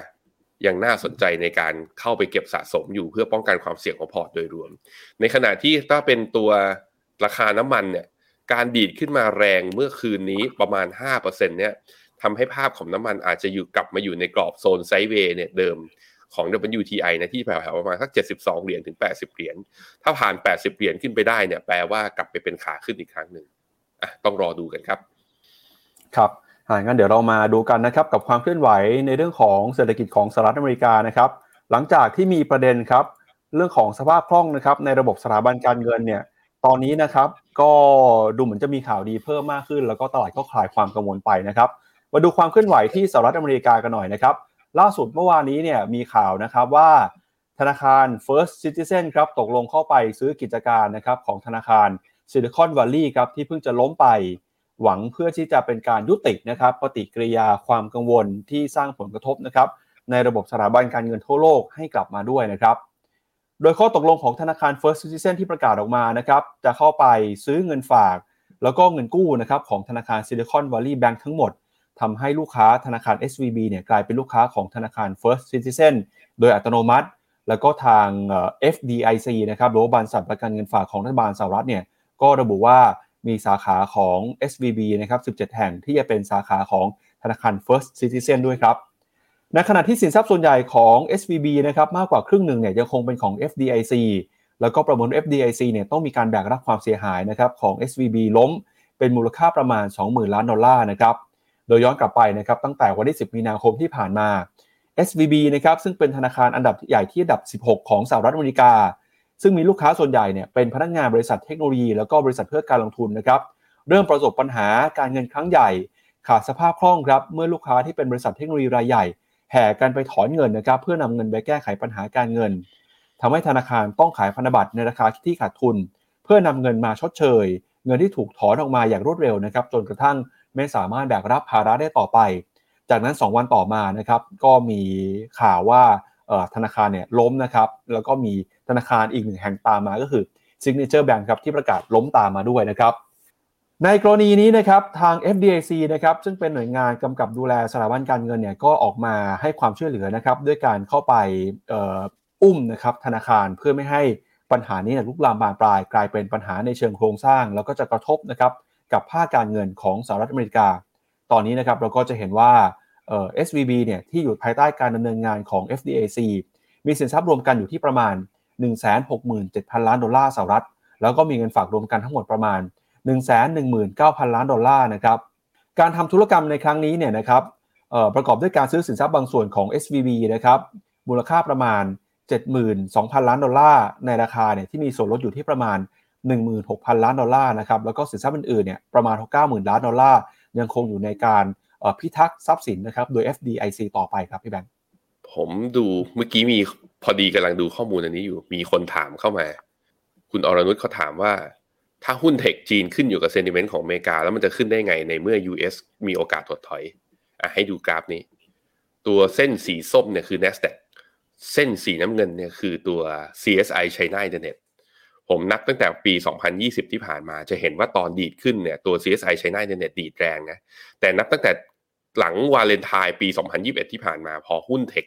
ยังน่าสนใจในการเข้าไปเก็บสะสมอยู่เพื่อป้องกันความเสี่ยงของพอร์ตโดยรวม ในขณะที่ถ้าเป็นตัวราคาน้ำมันเนี่ยการดีดขึ้นมาแรงเมื่อคืนนี้ประมาณ 5%เนี่ยทำให้ภาพของน้ำมันอาจจะอยู่กลับมาอยู่ในกรอบโซนไซด์เวย์เนี่ยเดิม ของ WTI นะที่แถวๆประมาณสัก 72 เหรียญถึง 80 เหรียญ ถ้าผ่าน 80 เหรียญขึ้นไปได้เนี่ยแปลว่ากลับไปเป็นขาขึ้นอีกครั้งหนึ่งต้องรอดูกันครับ ครับงั้นเดี๋ยวเรามาดูกันนะครับกับความเคลื่อนไหวในเรื่องของเศรษฐกิจของสหรัฐอเมริกานะครับ หลังจากที่มีประเด็นครับ เรื่องของสภาพคล่องนะครับ ในระบบสถาบันการเงินเนี่ยตอนนี้นะครับก็ดูเหมือนจะมีข่าวดีเพิ่มมากขึ้น แล้วก็ตลาดก็คลายความกังวลไปนะครับ มาดูความเคลื่อนไหวที่สหรัฐอเมริกากันหน่อยนะครับ ล่าสุดเมื่อวานนี้เนี่ยมีข่าวนะครับว่าธนาคาร First Citizen ครับตกลงเข้าไปซื้อกิจการนะครับของธนาคาร Silicon Valley ครับที่เพิ่งจะล้มไป หวังเพื่อที่จะเป็นการยุตินะครับปฏิกิริยาความกังวลที่สร้างผลกระทบนะครับในระบบสถาบันการเงินทั่วโลกให้กลับมาด้วยนะครับ โดยข้อตกลงของธนาคาร First Citizen ที่ประกาศออกมานะครับจะเข้าไปซื้อเงินฝาก แล้วก็เงินกู้นะครับของธนาคาร Silicon Valley Bank ทั้งหมด ทำให้ลูกค้าธนาคาร SVB เนี่ยกลายเป็นลูกค้าของธนาคาร First Citizen โดยอัตโนมัติ แล้วก็ทาง FDIC นะครับหรือว่าบรรษัทประกันเงินฝากของรัฐบาลสหรัฐเนี่ยก็ระบุว่ามีสาขาของ SVB นะครับ 17 แห่งที่จะเป็นสาขาของธนาคาร First Citizen ด้วยครับ ในขณะที่สินทรัพย์ส่วนใหญ่ของ SVB นะครับมากกว่าครึ่งหนึ่งเนี่ยยังคงเป็นของ FDIC แล้วก็ประเมิน FDIC เนี่ยต้องมีการแบกรับความเสียหายนะครับของ SVB ล้มเป็นมูลค่าประมาณ 20,000 ล้านดอลลาร์นะครับ โดยย้อนกลับไปนะครับตั้งแต่วันที่ 10 มีนาคมที่ผ่านมา SVB นะครับซึ่งเป็นธนาคารอันดับใหญ่ที่อันดับ 16 ของสหรัฐอเมริกา ซึ่งมีลูกค้าส่วนใหญ่เนี่ยเป็นพนักงานบริษัทเทคโนโลยี แล้วก็บริษัทเพื่อการลงทุนนะครับเริ่มประสบปัญหาการเงินครั้งใหญ่ ขาดสภาพคล่องครับเมื่อลูกค้าที่เป็นบริษัทเทคโนโลยีรายใหญ่ แห่กันไปถอนเงินนะครับเพื่อนำเงินไปแก้ไขปัญหาการเงินทำให้ธนาคารต้องขายพันธบัตรในราคาที่ขาดทุน เพื่อนำเงินมาชดเชย เงินที่ถูกถอนออกมาอย่างรวดเร็วนะครับจนกระทั่ง ไม่สามารถแบกรับภาระได้ต่อไป จากนั้น 2 วันต่อมานะครับก็มีข่าวว่าธนาคารเนี่ยล้มนะครับแล้วก็มีธนาคารอีกหนึ่งแห่งตามมาก็คือ Signature Bank ครับที่ประกาศล้มตามมาด้วยนะครับในกรณีนี้นะครับทาง FDIC นะครับซึ่งเป็นหน่วยงานกำกับดูแลสถาบันการเงินเนี่ยก็ออกมาให้ความช่วยเหลือนะครับด้วยการเข้าไปอุ้มนะครับธนาคารเพื่อไม่ให้ปัญหานี้ลุกลามบานปลาย กลายเป็นปัญหาในเชิงโครงสร้าง แล้วก็จะกระทบนะครับ กับภาคการเงินของสหรัฐอเมริกา ตอนนี้นะครับเราก็จะเห็นว่าเอ่อ SVB เนี่ยที่อยู่ภายใต้การดำเนินงานของ FDIC มีสินทรัพย์รวมกันอยู่ที่ประมาณ 167,000 ล้านดอลลาร์สหรัฐ แล้วก็มีเงินฝากรวมกันทั้งหมดประมาณ 119,000 ล้านดอลลาร์นะครับการทำธุรกรรมในครั้งนี้เนี่ยนะครับประกอบด้วยการซื้อสินทรัพย์บางส่วนของ SVB นะครับมูลค่าประมาณ 72,000 ล้านดอลลาร์ในราคาเนี่ยที่มีส่วนลดอยู่ที่ประมาณ 16,000 ล้านดอลลาร์นะครับแล้วก็สินทรัพย์อื่นๆเนี่ยประมาณ 90,000 ล้านดอลลาร์ยังคงอยู่ในการพิทักษ์ทรัพย์สินนะครับโดย FDIC ต่อไปครับพี่แบงค์ผมดูเมื่อกี้มีพอดีกำลังดูข้อมูลอันนี้อยู่ มีคนถามเข้ามา คุณอรนุชเขาถามว่า ถ้าหุ้นเทคจีนขึ้นอยู่กับเซนิเมนต์ของอเมริกา แล้วมันจะขึ้นได้ไงในเมื่อ US มีโอกาสถดถอยอะให้ดูกราฟนี้ ตัวเส้นสีส้มเนี่ยคือ NASDAQ เส้นสีน้ำเงินเนี่ยคือตัว CSI China Internet ผมนับตั้งแต่ปี 2020 ที่ผ่านมาจะเห็นว่าตอนดีดขึ้นเนี่ยตัว CSI China Internet ดีดแรงนะแต่นับตั้งแต่หลังวาเลนไทน์ปี 2021 ที่ผ่านมา พอหุ้นเทค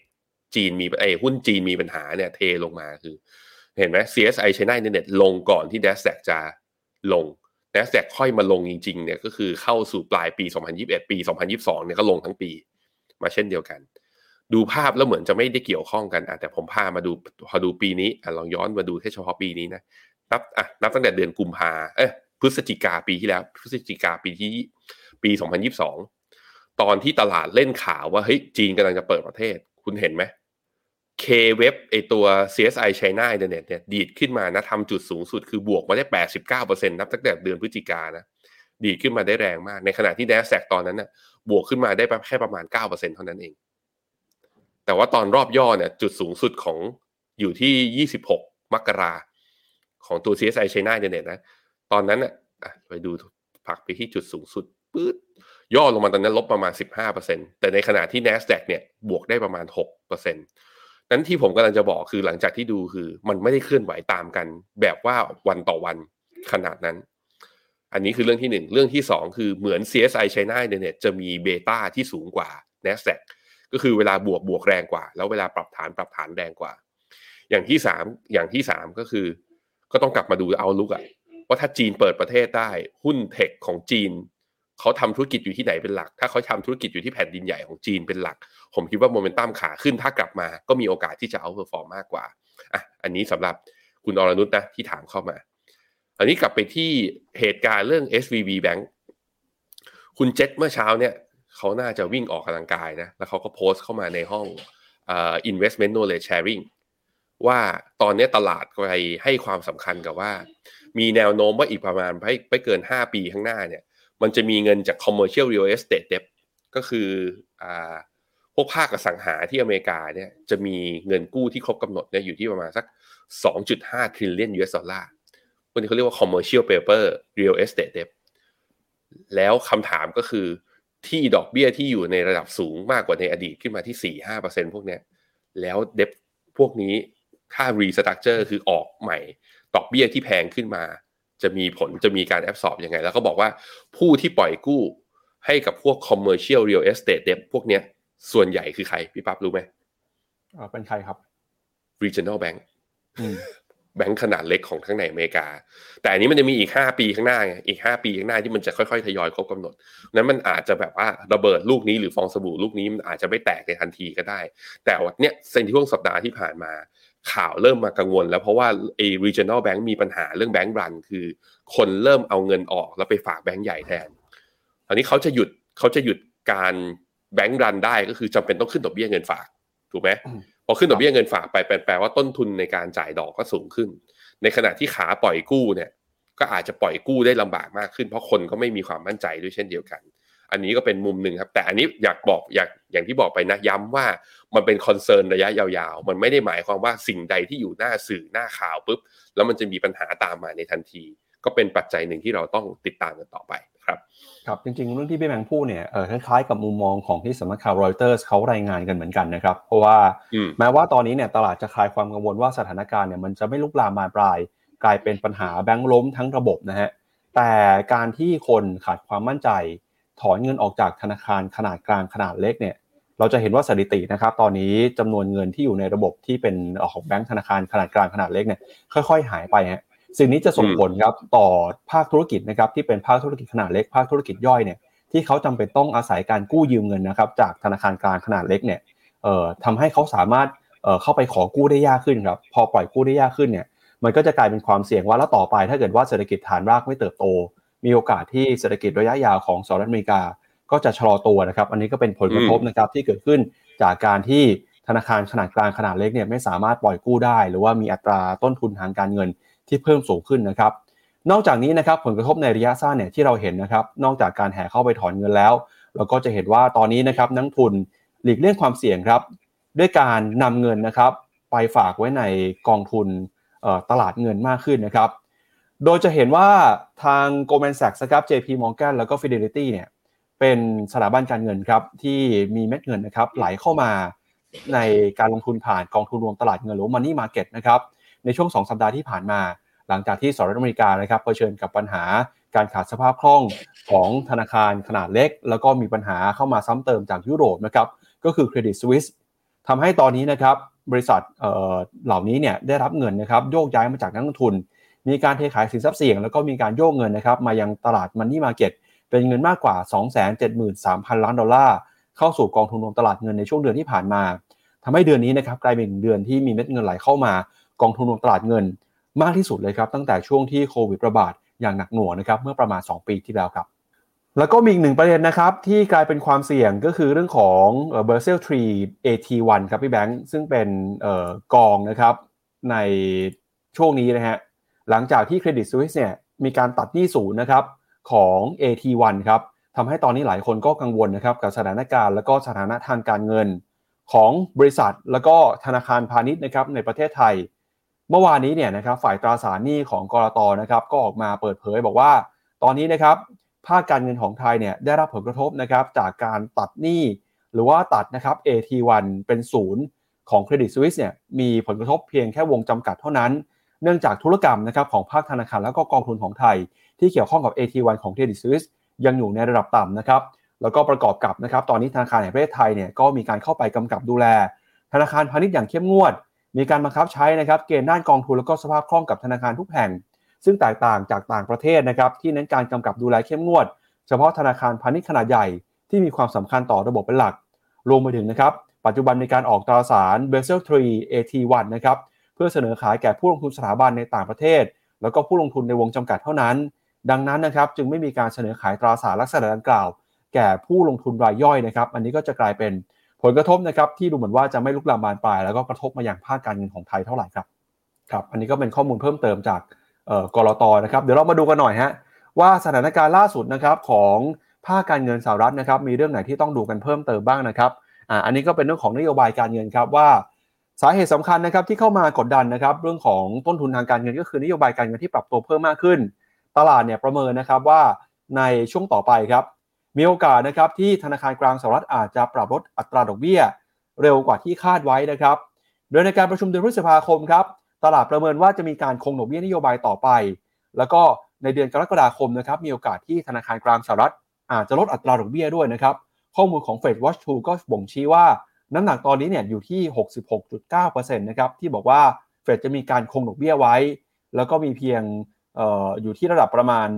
จีนมีไอ้หุ้นจีนมีปัญหาเนี่ยเทลงมาคือ เห็นไหม CSI China Internet ลงก่อนที่ NASDAQ จะลง NASDAQ ค่อยมาลงจริงๆเนี่ยก็คือเข้าสู่ปลายปี 2021 ปี 2022 เนี่ยก็ลงทั้งปีมาเช่นเดียวกัน ดูภาพแล้วเหมือนจะไม่ได้เกี่ยวข้องกันแต่ผมพามาดูพอดูปีนี้ลองย้อนมาดูแค่เฉพาะปีนี้นะ นับอะนับตั้งแต่เดือนกุมภาเอ้พฤศจิกาปีที่แล้ว พฤศจิกาปีที่ปี 2022 ตอนที่ตลาดเล่นข่าวว่าเฮ้ยจีนกำลังจะเปิดประเทศ คุณเห็นไหม K Web ไอตัว CSI China Internet เนี่ยดีดขึ้นมานะทำจุดสูงสุดคือบวกมาได้ 89%นับตั้งแต่เดือนพฤศจิกานะดีดขึ้นมาได้แรงมาก ในขณะที่ NASDAQ ตอนนั้นนะ่ะบวกขึ้นมาได้แค่ประมาณ 9%เท่านั้นเอง แต่ว่าตอนรอบย่อเนี่ยจุดสูงสุดของอยู่ที่ 26 มกรา ของตัว CSI China Internet นะ ตอนนั้นอะไปดูผักไปที่จุดสูงสุดปื๊ดย่อลงมาตอนนั้นลบประมาณ 15%แต่ในขณะที่ NASDAQ เนี่ยบวกได้ประมาณ 6%นั้นที่ผมกำลังจะบอกคือหลังจากที่ดูคือ มันไม่ได้เคลื่อนไหวตามกัน แบบว่าวันต่อวันขนาดนั้น อันนี้คือเรื่องที่หนึ่งเรื่องที่สองคือเหมือน CSI China Internet จะมีเบต้าที่สูงกว่า NASDAQ ก็คือเวลาบวกบวกแรงกว่า แล้วเวลาปรับฐานปรับฐานแรงกว่า อย่างที่สามอย่างที่สามก็คือ ก็ต้องกลับมาดู outlook อะว่าถ้าจีนเปิดประเทศได้หุ้น tech ของจีนเขาทำธุรกิจอยู่ที่ไหนเป็นหลัก ถ้าเขาทำธุรกิจอยู่ที่แผ่นดินใหญ่ของจีนเป็นหลัก ผมคิดว่าโมเมนตัมขาขึ้นถ้ากลับมาก็มีโอกาสที่จะ outperform มากกว่าอะอันนี้สำหรับคุณอรนุชนะที่ถามเข้ามา อันนี้กลับไปที่เหตุการณ์เรื่อง SVB Bank คุณเจษเมื่อเช้าเนี่ยเขาน่าจะวิ่งออกกำลังกายนะ แล้วเขาก็โพสต์เข้ามาในห้องอ่า investment knowledge sharing ว่าตอนนี้ตลาดไปให้ความสำคัญกับว่า มีแนวโน้มว่าอีกประมาณไม่ไม่เกิน 5 ปีข้างหน้าเนี่ย มันจะมีเงินจาก commercial real estate debt ก็คืออ่าพวกภาคอสังหาที่อเมริกาเนี่ยจะมีเงินกู้ที่ครบกำหนดเนี่ยอยู่ที่ประมาณสัก 2.5 trillion US ดอลลาร์พวกนี้เขาเรียกว่า commercial paper real estate debt แล้วคำถามก็คือที่ดอกเบี้ยที่อยู่ในระดับสูงมากกว่าในอดีตขึ้นมาที่ 4-5%พวกเนี้ยแล้วเดบพวกนี้ ถ้า restructure คือออกใหม่ดอกเบี้ยที่แพงขึ้นมา จะมีผลจะมีการแอบสอบยังไง แล้วก็บอกว่าผู้ที่ปล่อยกู้ให้กับพวก commercial real estate debt พวกเนี้ย ส่วนใหญ่คือใคร พี่ปั๊บรู้ไหมเอ่อเป็นใครครับ regional bank อืมแบงค์ขนาดเล็กของทั้งในอเมริกา แต่อันนี้มันจะมีอีก 5 ปีข้างหน้าไงอีก 5 ปีข้างหน้าที่มันจะค่อยๆ ทยอยครบกำหนด นั้นมันอาจจะแบบว่าระเบิดลูกนี้หรือฟองสบู่ลูกนี้มันอาจจะไม่แตกในทันทีก็ได้ แต่วันเนี้ยเซนที่ช่วงสัปดาห์ที่ผ่านมา ข่าวเริ่มมากังวล แล้วเพราะว่าไอ้ regional bank มีปัญหาเรื่องแบงก์รัน คือคนเริ่มเอาเงินออกแล้วไปฝากแบงก์ใหญ่แทนตอนนี้เขาจะหยุดเขาจะหยุดการแบงก์รันได้ก็คือจำเป็นต้องขึ้นดอกเบี้ยเงินฝากถูกไหมอืมพอขึ้นดอกเบี้ยเงินฝากไปแปลแปลว่าต้นทุนในการจ่ายดอกก็สูงขึ้น ในขณะที่ขาปล่อยกู้เนี่ย ก็อาจจะปล่อยกู้ได้ลำบากมากขึ้น เพราะคนก็ไม่มีความมั่นใจด้วยเช่นเดียวกัน อันนี้ก็เป็นมุมหนึ่งครับ แต่อันนี้อยากบอกอยากอย่างที่บอกไปนะย้ำว่ามันเป็นคอนเซิร์นระยะยาวๆ มันไม่ได้หมายความว่าสิ่งใดที่อยู่หน้าสื่อหน้าข่าวปุ๊บแล้วมันจะมีปัญหาตามมาในทันที ก็เป็นปัจจัยหนึ่งที่เราต้องติดตามกันต่อไปครับ ครับจริงๆเรื่องที่พี่แบงค์พูดเนี่ยเออคล้ายๆกับมุมมองของที่สำนักข่าวรอยเตอร์สเขารายงานกันเหมือนกันนะครับ เพราะว่าอืมแม้ว่าตอนนี้เนี่ยตลาดจะคลายความกังวลว่าสถานการณ์เนี่ยมันจะไม่ลุกลามบานปลาย กลายเป็นปัญหาแบงค์ล้มทั้งระบบนะฮะแต่การที่คนขาดความมั่นใจ ถอนเงินออกจากธนาคารขนาดกลางขนาดเล็กเนี่ยเราจะเห็นว่าสถิตินะครับตอนนี้จำนวนเงินที่อยู่ในระบบที่เป็นของแบงค์ธนาคารขนาดกลางขนาดเล็กเนี่ยค่อย ๆ หายไปฮะสิ่งนี้จะส่งผลครับต่อภาคธุรกิจนะครับที่เป็นภาคธุรกิจขนาดเล็ก ภาคธุรกิจย่อยเนี่ยที่เขาจำเป็นต้องอาศัยการกู้ยืมเงินนะครับจากธนาคารกลางขนาดเล็กเนี่ยเอ่อทำให้เขาสามารถเอ่อเข้าไปขอกู้ได้ยากขึ้นครับพอปล่อยกู้ได้ยากขึ้นเนี่ยมันก็จะกลายเป็นความเสี่ยงว่าแล้วต่อไปถ้าเกิดว่าเศรษฐกิจฐานรากไม่เติบโต มีโอกาสที่เศรษฐกิจระยะยาวของสหรัฐอเมริกา ก็จะชะลอตัวนะครับ อันนี้ก็เป็นผลกระทบนะครับที่เกิดขึ้นจากการที่ธนาคารขนาดกลางขนาดเล็กเนี่ยไม่สามารถปล่อยกู้ได้ หรือว่ามีอัตราต้นทุนทางการเงินที่เพิ่มสูงขึ้นนะครับ นอกจากนี้นะครับผลกระทบในระยะสั้นเนี่ยที่เราเห็นนะครับนอกจากการแห่เข้าไปถอนเงินแล้ว เราก็จะเห็นว่าตอนนี้นะครับนักทุนหลีกเลี่ยงความเสี่ยงครับด้วยการนำเงินนะครับไปฝากไว้ในกองทุนเอ่อตลาดเงินมากขึ้นนะครับ โดยจะเห็นว่าทาง Goldman Sachs ครับ JP Morgan แล้วก็ Fidelity เนี่ยเป็นสถาบันการเงินครับที่มีเม็ดเงินนะครับไหลเข้ามาในการลงทุนผ่านกองทุนรวมตลาดเงินหรือ Money Market นะครับในช่วง 2 สัปดาห์ที่ผ่านมา หลังจากที่สหรัฐอเมริกานะครับเผชิญกับปัญหาการขาดสภาพคล่องของธนาคารขนาดเล็ก แล้วก็มีปัญหาเข้ามาซ้ำเติมจากยุโรปนะครับก็คือ Credit Suisse ทำให้ตอนนี้นะครับบริษัทเอ่อเหล่านี้เนี่ยได้รับเงินนะครับโยกย้ายมาจากนักลงทุน มีการเทขายสินทรัพย์เสี่ยง แล้วก็มีการโยกเงินนะครับมายังตลาดมันนี่มาเก็ตเป็นเงินมากกว่า 273,000 ล้านดอลลาร์เข้าสู่กองทุนรวมตลาดเงินในช่วงเดือนที่ผ่านมาทำให้เดือนนี้นะครับกลายเป็นเดือนที่มีเม็ดเงินไหลเข้ามากองทุนรวมตลาดเงิน มากที่สุดเลยครับตั้งแต่ช่วงที่โควิดระบาดอย่างหนักหน่วงนะครับเมื่อประมาณ 2 ปีที่แล้วครับแล้วก็มีอีกหนึ่งประเด็นนะครับที่กลายเป็นความเสี่ยงก็คือเรื่องของเบอร์เซลทรี AT1 ครับพี่แบงค์ซึ่งเป็นออกองนะครับในช่วงนี้นะฮะ หลังจากที่ Credit Suisse เนี่ยมีการตัดหนี้ศูนย์นะครับของ AT1 ครับทำให้ตอนนี้หลายคนก็กังวลนะครับกับสถานการณ์แล้วก็สถานะทางการเงินของบริษัทแล้วก็ธนาคารพาณิชย์นะครับในประเทศไทย เมื่อวานนี้เนี่ยนะครับฝ่ายตราสารหนี้ของกรตนะครับก็ออกมาเปิดเผยบอกว่า ตอนนี้นะครับภาคการเงินของไทยเนี่ยได้รับผลกระทบนะครับจากการตัดหนี้หรือว่าตัดนะครับ AT1 เป็นศูนย์ของ Credit Suisse เนี่ยมีผลกระทบเพียงแค่วงจำกัดเท่านั้น เนื่องจากธุรกรรมนะครับของภาคธนาคารแล้วก็กองทุนของไทย ที่เกี่ยวข้องกับ AT1 ของ Credit Suisse ยังอยู่ในระดับต่ำนะครับ แล้วก็ประกอบกับนะครับตอนนี้ธนาคารแห่งประเทศไทยเนี่ยก็มีการเข้าไปกำกับดูแล ธนาคารพาณิชย์อย่างเข้มงวด มีการบังคับใช้นะครับเกณฑ์ด้านกองทุนแล้วก็สภาพคล่องกับธนาคารทุกแห่ง ซึ่งแตกต่างจากต่างประเทศนะครับที่เน้นการกำกับดูแลเข้มงวด เฉพาะธนาคารพาณิชย์ขนาดใหญ่ที่มีความสำคัญต่อระบบเป็นหลัก รวมไปถึงนะครับปัจจุบันในการออกตราสาร Basel 3 AT1 นะครับ เพื่อเสนอขายแก่ผู้ลงทุนสถาบันในต่างประเทศ แล้วก็ผู้ลงทุนในวงจำกัดเท่านั้น ดังนั้นนะครับจึงไม่มีการเสนอขายตราสารลักษณะดังกล่าว แก่ผู้ลงทุนรายย่อยนะครับ อันนี้ก็จะกลายเป็นผลกระทบนะครับที่ดูเหมือนว่าจะไม่ลุกลามบานปลาย แล้วก็กระทบมาอย่างภาคการเงินของไทยเท่าไหร่ครับครับอันนี้ก็เป็นข้อมูลเพิ่มเติมจากกรอตนะครับเดี๋ยวเรามาดูกันหน่อยฮะว่าสถานการณ์ล่าสุดนะครับของภาคการเงินสหรัฐนะครับมีเรื่องไหนที่ต้องดูกันเพิ่มเติมบ้างนะครับอ่าอันนี้ก็เป็นเรื่องของนโยบายการเงินครับว่า สาเหตุสำคัญนะครับที่เข้ามากดดันนะครับเรื่องของต้นทุนทางการเงินก็คือนโยบายการเงินที่ปรับตัวเพิ่มมากขึ้น ตลาดเนี่ยประเมินนะครับว่าในช่วงต่อไปครับมีโอกาสนะครับที่ธนาคารกลางสหรัฐอาจจะปรับลดอัตราดอกเบี้ย เร็วกว่าที่คาดไว้นะครับ โดยในการประชุมเดือนพฤษภาคมครับตลาดประเมินว่าจะมีการคงดอกเบี้ยนโยบายต่อไป แล้วก็ในเดือนกรกฎาคมนะครับมีโอกาสที่ธนาคารกลางสหรัฐอาจจะลดอัตราดอกเบี้ยด้วยนะครับข้อมูลของ Fed Watch 2 ก็บ่งชี้ว่า น้ำหนักตอนนี้เนี่ยอยู่ที่ 66.9%นะครับที่บอกว่าเฟดจะมีการคงดอกเบี้ยไว้ แล้วก็มีเพียงอออยู่ที่ระดับประมาณ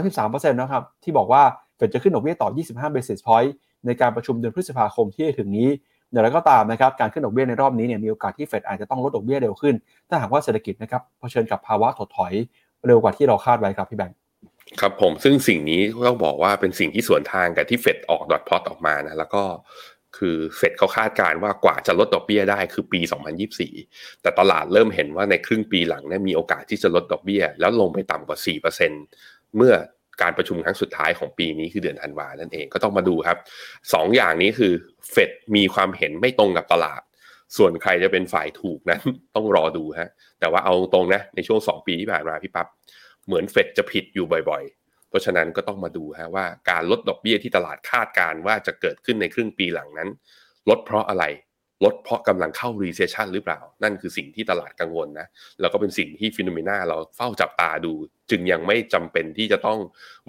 33%นะครับที่บอกว่าเฟดจะขึ้นดอกเบี้ยต่อ 25 basis point ในการประชุมเดือนพฤษภาคมที่ถึงนี้อย่างไรก็ตามนะครับการขึ้นดอกเบี้ยในรอบนี้เนี่ยมีโอกาสที่เฟดอาจจะต้องลดดอกเบี้ยเร็วขึ้น ถ้าหากว่าเศรษฐกิจนะครับเผชิญกับภาวะถดถอยเร็วกว่าที่เราคาดไว้ครับพี่แบงค์ครับผมซึ่งสิ่งนี้ต้องบอกว่าเป็นสิ่งที่สวนทางกับที่เฟดออกดอทพอตออกมานะแล้วก็ คือเฟดเขาคาดการณ์ว่ากว่าจะลดดอกเบี้ยได้คือปี 2024 แต่ตลาดเริ่มเห็นว่าในครึ่งปีหลังเนี่ยมีโอกาสที่จะลดดอกเบี้ย แล้วลงไปต่ำกว่า 4%เมื่อการประชุมครั้งสุดท้ายของปีนี้คือเดือนธันวานั่นเองก็ต้องมาดูครับสองอย่างนี้คือเฟดมีความเห็นไม่ตรงกับตลาด ส่วนใครจะเป็นฝ่ายถูกนั้นต้องรอดูฮะแต่ว่าเอาตรงนะในช่วง 2 ปีที่ผ่านมาพี่ปับ๊บเหมือนเฟดจะผิดอยู่บ่อย เพราะฉะนั้นก็ต้องมาดูฮะว่าการลดดอกเบี้ยที่ตลาดคาดการว่าจะเกิดขึ้นในครึ่งปีหลังนั้น ลดเพราะอะไรลดเพราะกำลังเข้า recession หรือเปล่า นั่นคือสิ่งที่ตลาดกังวลนะ แล้วก็เป็นสิ่งที่ฟิโนเมนาเราเฝ้าจับตาดู จึงยังไม่จำเป็นที่จะต้อง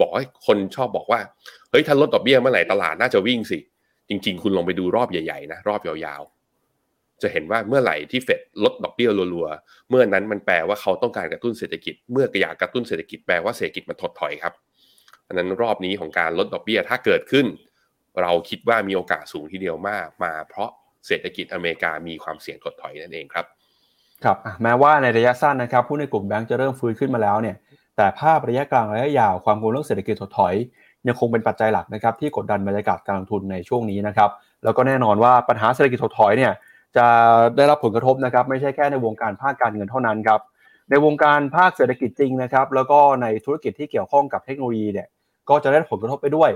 บอกให้คนชอบบอกว่า เฮ้ย ถ้าลดดอกเบี้ยเมื่อไหร่ตลาดน่าจะวิ่งสิ จริง ๆ คุณลงไปดูรอบใหญ่ๆนะ รอบยาวๆ จะเห็นว่าเมื่อไหร่ที่เฟดลดดอกเบี้ยรัวๆ เมื่อนั้นมันแปลว่าเขาต้องการกระตุ้นเศรษฐกิจ เมื่ออยากกระตุ้นเศรษฐกิจแปลว่าเศรษฐกิจมันถดถอยครับ อันนั้นรอบนี้ของการลดดอกเบี้ยถ้าเกิดขึ้น เราคิดว่ามีโอกาสสูงทีเดียวมากมา เพราะเศรษฐกิจอเมริกามีความเสี่ยงถดถอยนั่นเองครับครับแม้ว่าในระยะสั้นนะครับผู้ในกลุ่มแบงก์จะเริ่มฟื้นขึ้นมาแล้วเนี่ยแต่ภาพระยะกลางระยะยาวความกังวลเรื่องเศรษฐกิจถดถอยยังคงเป็นปัจจัยหลักนะครับที่กดดันบรรยากาศการลงทุนในช่วงนี้นะครับแล้วก็แน่นอนว่าปัญหาเศรษฐกิจถดถอยเนี่ยจะได้รับผลกระทบนะครับไม่ใช่แค่ในวงการภาคการเงินเท่านั้นครับในวงการภาคเศรษฐกิจจริงนะครับแล้วก็ในธุรกิจที่เกี่ยวข้องกับเทคโนโลยีเนี่ย ก็จะได้ผลกระทบไปด้วย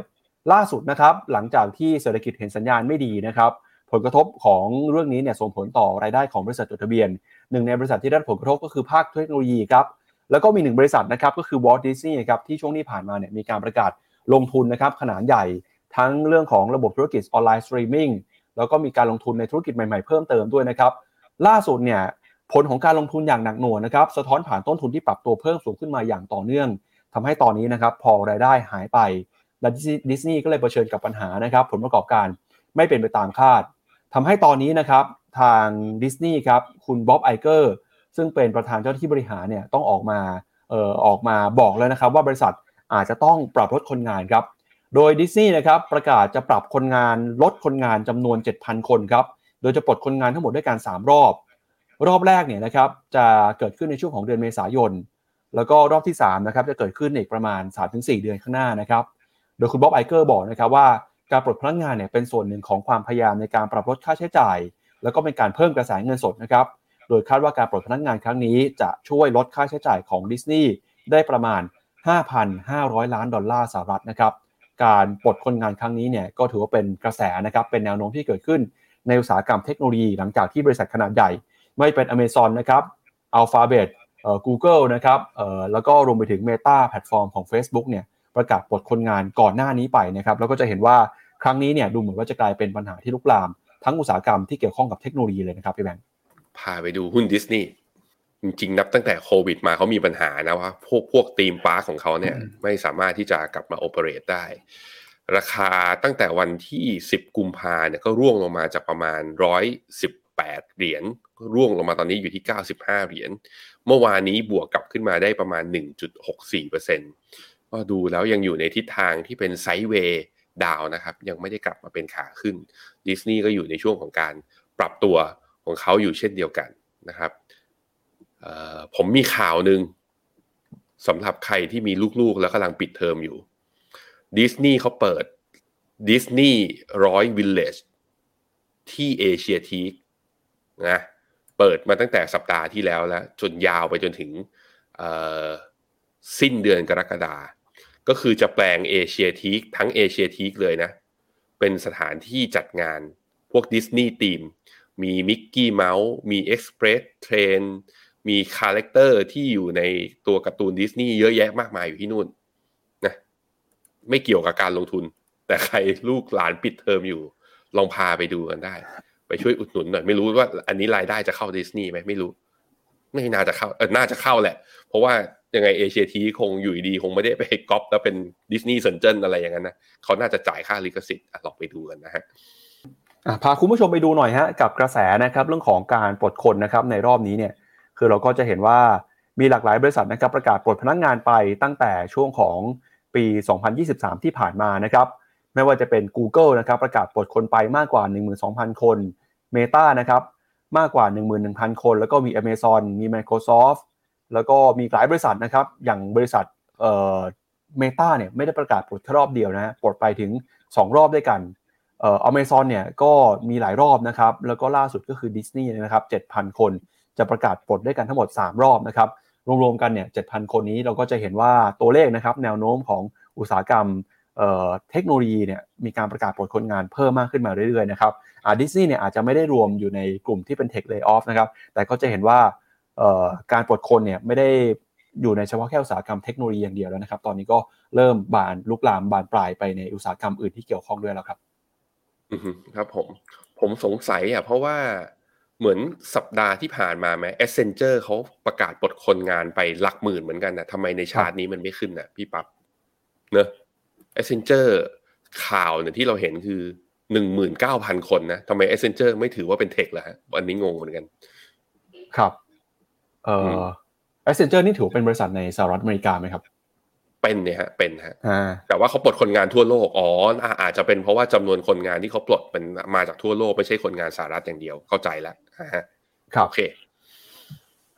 ล่าสุดนะครับ หลังจากที่เศรษฐกิจเห็นสัญญาณไม่ดีนะครับ ผลกระทบของเรื่องนี้เนี่ยส่งผลต่อรายได้ของบริษัทจดทะเบียน หนึ่งในบริษัทที่ได้ผลกระทบก็คือภาคเทคโนโลยีครับ แล้วก็มีหนึ่งบริษัทนะครับก็คือ Walt Disney ครับที่ช่วงที่ผ่านมาเนี่ยมีการประกาศลงทุนนะครับขนาดใหญ่ ทั้งเรื่องของระบบธุรกิจออนไลน์สตรีมมิ่งแล้วก็มีการลงทุนในธุรกิจใหม่ๆเพิ่มเติมด้วยนะครับ ล่าสุดเนี่ยผลของการลงทุนอย่างหนักหน่วงนะครับ สะท้อนผ่านต้นทุนที่ปรับตัวเพิ่มสูงขึ้นมาอย่างต่อเนื่อง ทำให้ตอนนี้นะครับพอรายได้หายไปและดิสนีย์ก็เลยเผชิญกับปัญหานะครับ ผลประกอบการไม่เป็นไปตามคาดทำให้ตอนนี้นะครับทางดิสนีย์ครับคุณบ๊อบไอเกอร์ซึ่งเป็นประธานเจ้าหน้าที่บริหารเนี่ยต้องออกมาเอ่อออกมาบอกแล้วนะครับ ว่าบริษัทอาจจะต้องปรับลดคนงานครับ โดยดิสนีย์นะครับประกาศจะปรับคนงานลดคนงานจำนวน 7,000 คนครับ โดยจะปลดคนงานทั้งหมดด้วยกัน3รอบ รอบแรกเนี่ยนะครับจะเกิดขึ้นในช่วงของเดือนเมษายน แล้วก็รอบที่3นะครับจะเกิดขึ้นอีกประมาณ 3-4 เดือนข้างหน้านะครับ โดยคุณบ๊อบไอเกอร์บอกนะครับว่าการปลดพนักงานเนี่ยเป็นส่วนหนึ่งของความพยายามในการปรับลดค่าใช้จ่าย แล้วก็เป็นการเพิ่มกระแสเงินสดนะครับ โดยคาดว่าการปลดพนักงานครั้งนี้จะช่วยลดค่าใช้จ่ายของดิสนีย์ได้ประมาณ 5,500 ล้านดอลลาร์สหรัฐนะครับ การปลดคนงานครั้งนี้เนี่ยก็ถือว่าเป็นกระแสนะครับ เป็นแนวโน้มที่เกิดขึ้นในอุตสาหกรรมเทคโนโลยี หลังจากที่บริษัทขนาดใหญ่ ไม่เป็น Amazon นะครับ Alphabet เอ่อ Google นะครับเอ่อแล้วก็รวมไปถึง Meta แพลตฟอร์มของ Facebook เนี่ยประกาศปลดคนงานก่อนหน้านี้ไปนะครับแล้วก็จะเห็นว่าครั้งนี้เนี่ยดูเหมือนว่าจะกลายเป็นปัญหาที่ลุกลาม ทั้งอุตสาหกรรมที่เกี่ยวข้องกับเทคโนโลยีเลยนะครับพี่แบงค์พาไปดูหุ้นดิสนีย์จริงๆ นับตั้งแต่โควิดมาเขามีปัญหานะว่าพวกพวก theme park ของเขาเนี่ยไม่สามารถที่จะกลับมา operate ได้ ราคาตั้งแต่วันที่ 10 กุมภาเนี่ยก็ร่วงลงมาจากประมาณ 118 เหรียญร่วงลงมาตอนนี้อยู่ที่ 95 เหรียญ เมื่อวานนี้บวกกลับขึ้นมาได้ประมาณ 1.64%ก็ดูแล้วยังอยู่ในทิศทางที่เป็นไซด์เวย์ดาวนะครับ ยังไม่ได้กลับมาเป็นขาขึ้นดิสนีย์ก็อยู่ในช่วงของการปรับตัวของเขาอยู่เช่นเดียวกันนะครับผมมีข่าวหนึ่งสำหรับใครที่มีลูกๆ แล้วกำลังปิดเทอมอยู่ดิสนีย์เขาเปิดดิสนีย์ร้อยวิลเลจที่เอเชียทีกนะ เปิดมาตั้งแต่สัปดาห์ที่แล้วแล้ว จนยาวไปจนถึงสิ้นเดือนกรกฎาก็คือจะแปลงเอเชียทีกทั้งเอเชียทีกเลยนะ เป็นสถานที่จัดงานพวกดิสนีย์ทีม มีมิกกี้เมาส์มี express train มี character ที่อยู่ในตัวการ์ตูนดิสนีย์เยอะแยะมากมายอยู่ที่นู่นนะไม่เกี่ยวกับการลงทุน แต่ใครลูกหลานปิดเทอมอยู่ ลองพาไปดูกันได้ ไปช่วยอุดหนุนหน่อยไม่รู้ว่า อันนี้รายได้จะเข้าดิสนีย์ไหมไม่รู้ ไม่น่าจะเข้าเออน่าจะเข้าแหละ เพราะว่ายังไงเอเชียทีคงอยู่ดี คงไม่ได้ไปก๊อปแล้วเป็นดิสนีย์เซนเจนอะไรอย่างนั้นนะเขาน่าจะจ่ายค่าลิขสิทธิ์ลองไปดูกันนะฮะพาคุณผู้ชมไปดูหน่อยฮะกับกระแสนะครับเรื่องของการปลดคนนะครับในรอบนี้เนี่ยคือเราก็จะเห็นว่ามีหลากหลายบริษัทนะครับประกาศปลดพนักงงานไปตั้งแต่ช่วงของปี 2023 ที่ผ่านมานะครับ ไม่ว่าจะเป็น Google นะครับประกาศปลดคนไปมากกว่า 12,000 คน Meta นะครับมากกว่า 11,000 คน แล้วก็มี Amazon มี Microsoft แล้วก็มีหลายบริษัทนะครับ อย่างบริษัทเอ่อเมตาเนี่ยไม่ได้ประกาศปลดแค่รอบเดียวนะปลดไปถึง 2 รอบด้วยกันเอ่ออเมซอนเนี่ยก็มีหลายรอบนะครับ แล้วก็ล่าสุดก็คือดิสนีย์นะครับ 7,000 คนจะประกาศปลดด้วยกันทั้งหมด 3 รอบนะครับรวมๆกันเนี่ย 7,000 คนนี้เราก็จะเห็นว่าตัวเลขนะครับ แนวโน้มของอุตสาหกรรม เทคโนโลยีเนี่ยมีการประกาศปลดคนงานเพิ่มมากขึ้นมาเรื่อยๆนะครับอาดิสนีย์เนี่ยอาจจะไม่ได้รวมอยู่ในกลุ่มที่เป็นเทคเลย์ออฟนะครับแต่ก็จะเห็นว่าการปลดคนเนี่ยไม่ได้อยู่ในเฉพาะแค่อุตสาหกรรมเทคโนโลยีอย่างเดียวแล้วนะครับ ตอนนี้ก็เริ่มบานลุกลามบานปลายไปในอุตสาหกรรมอื่นที่เกี่ยวข้องด้วยแล้วครับอือครับผมผมสงสัยอะเพราะว่าเหมือนสัปดาห์ที่ผ่านมาไหม Accenture เขาประกาศปลดคนงานไปหลักหมื่นเหมือนกันนะทำไมในชาร์ตนี้มันไม่ขึ้นอะพี่ปั๊บเนอะ Accenture ข่าวเนี่ยที่เราเห็นคือหนึ่งหมื่นเก้าพันคนนะทำไม Accenture ไม่ถือว่าเป็น tech ล่ะฮะอันนี้งงเหมือนกัน ครับ เอ่อ Accenture นี่ถือเป็นบริษัทในสหรัฐอเมริกาไหมครับ เป็นเนี่ยฮะ เป็นฮะแต่ว่าเขาปลดคนงานทั่วโลก อ๋อ อาจจะเป็นเพราะว่าจำนวนคนงานที่เขาปลดเป็นมาจากทั่วโลกไม่ใช่คนงานสหรัฐอย่างเดียว เข้าใจแล้วครับโอเค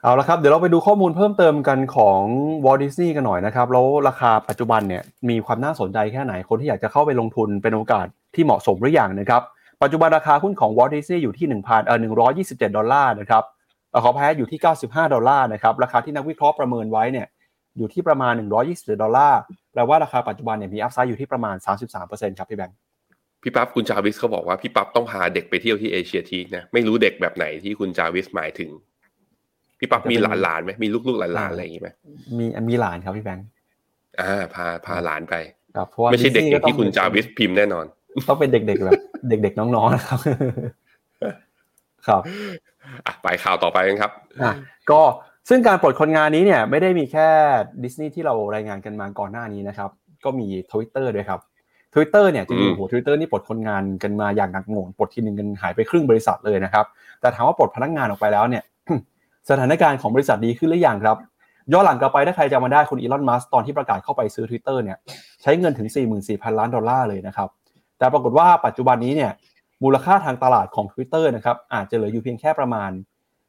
เอาละครับเดี๋ยวเราไปดูข้อมูลเพิ่มเติมกันของ Walt Disney กันหน่อยนะครับ แล้วราคาปัจจุบันเนี่ยมีความน่าสนใจแค่ไหนคนที่อยากจะเข้าไปลงทุนเป็นโอกาสที่เหมาะสมหรือยังนะครับ ปัจจุบันราคาหุ้นของ Walt Disney อยู่ที่1,000เอ่อ127 ดอลลาร์นะครับขอแพ้อยู่ที่ 95 ดอลลาร์นะครับราคาที่นักวิเคราะห์ประเมินไว้เนี่ยอยู่ที่ประมาณ 120ดอลลาร์แปลว่าราคาปัจจุบันเนี่ยมีอัพไซด์อยู่ที่ประมาณ 33%ครับพี่แบงค์พี่ปั๊บคุณจาวิสเขาบอกว่าพี่ปั๊บต้องพาเด็กไปเที่ยวที่เอเชียทีนะไม่รู้เด็กแบบไหนที่คุณจาวิสหมายถึง พี่ปั๊บมีหลานหลานไหมมีลูกๆหลานหลานอะไรอย่างงี้ไหมมีมีหลานครับพี่แบงค์อ่า พาพาหลานไปไม่ใช่เด็กที่คุณจาวิสพิมพ์แน่นอน ต้องเป็นเด็กๆแบบ เด็กๆน้องๆนะครับ ครับอะไปข่าวต่อไปกันครับอะก็ซึ่งการปลดคนงานนี้เนี่ยไม่ได้มีแค่ดิสนีย์ที่เรารายงานกันมาก่อนหน้านี้นะครับ ก็มี Twitter ด้วยครับ Twitter เนี่ยจริงๆโหทวิตเตอร์นี่ปลดคนงานกันมาอย่างหนักหน่วงปลดทีหนึ่งกันหายไปครึ่งบริษัทเลยนะครับ แต่ถามว่าปลดพนักงานออกไปแล้วเนี่ย สถานการณ์ของบริษัทดีขึ้นหรือยังครับย้อนหลังกลับไปถ้าใครจะมาได้คุณอีลอนมัสก์ตอนที่ประกาศเข้าไปซื้อ Twitter เนี่ยใช้เงินถึง 44,000 ล้านดอลลาร์เลยนะครับแต่ปรากฏว่าปัจจุบันนี้เนี่ยมูลค่าทางตลาดของ Twitter นะครับอาจจะเหลืออยู่เพียงแค่ประมาณ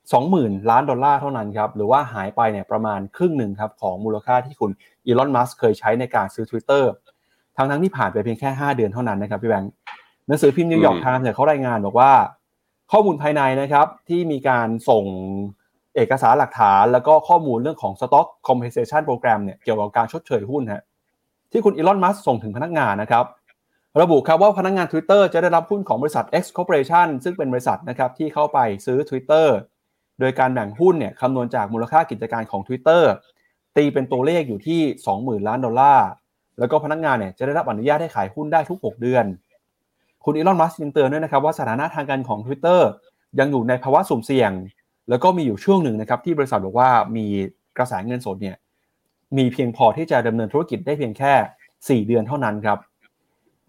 20,000 ล้านดอลลาร์เท่านั้นครับหรือว่าหายไปเนี่ยประมาณครึ่งหนึ่งครับของมูลค่าที่คุณอีลอนมัสก์เคยใช้ในการซื้อ Twitter ทั้งทั้งที่ผ่านไปเพียงแค่ 5 เดือนเท่านั้นนะครับพี่แบงค์หนังสือพิมพ์นิวยอร์กไทม์เนี่ยเขารายงานบอกว่า ข้อมูลภายในนะครับที่มีการส่ง เอกสารหลักฐานแล้วก็ข้อมูลเรื่องของ Stock Compensation Program เนี่ยเกี่ยวกับการชดเชยหุ้นฮะที่คุณอีลอนมัสส่งถึงพนักงานนะครับ ระบุครับว่าพนักงาน Twitter จะได้รับหุ้นของบริษัท X Corporation ซึ่งเป็นบริษัทนะครับที่เข้าไปซื้อ Twitter โดยการแบ่งหุ้นเนี่ยคำนวณจากมูลค่ากิจการของ Twitter ตีเป็นตัวเลขอยู่ที่ 20,000 ล้านดอลลาร์ แล้วก็พนักงานเนี่ยจะได้รับอนุญาตให้ขายหุ้นได้ทุก 6 เดือน คุณอีลอนมัสยังเตือนด้วยนะครับว่าสถานะทางการของ Twitter ยังอยู่ในภาวะสุ่มเสี่ยง แล้วก็มีอยู่ช่วงหนึ่งนะครับที่บริษัทบอกว่ามีกระแสเงินสดเนี่ยมีเพียงพอที่จะดำเนินธุรกิจได้เพียงแค่ 4 เดือนเท่านั้นครับ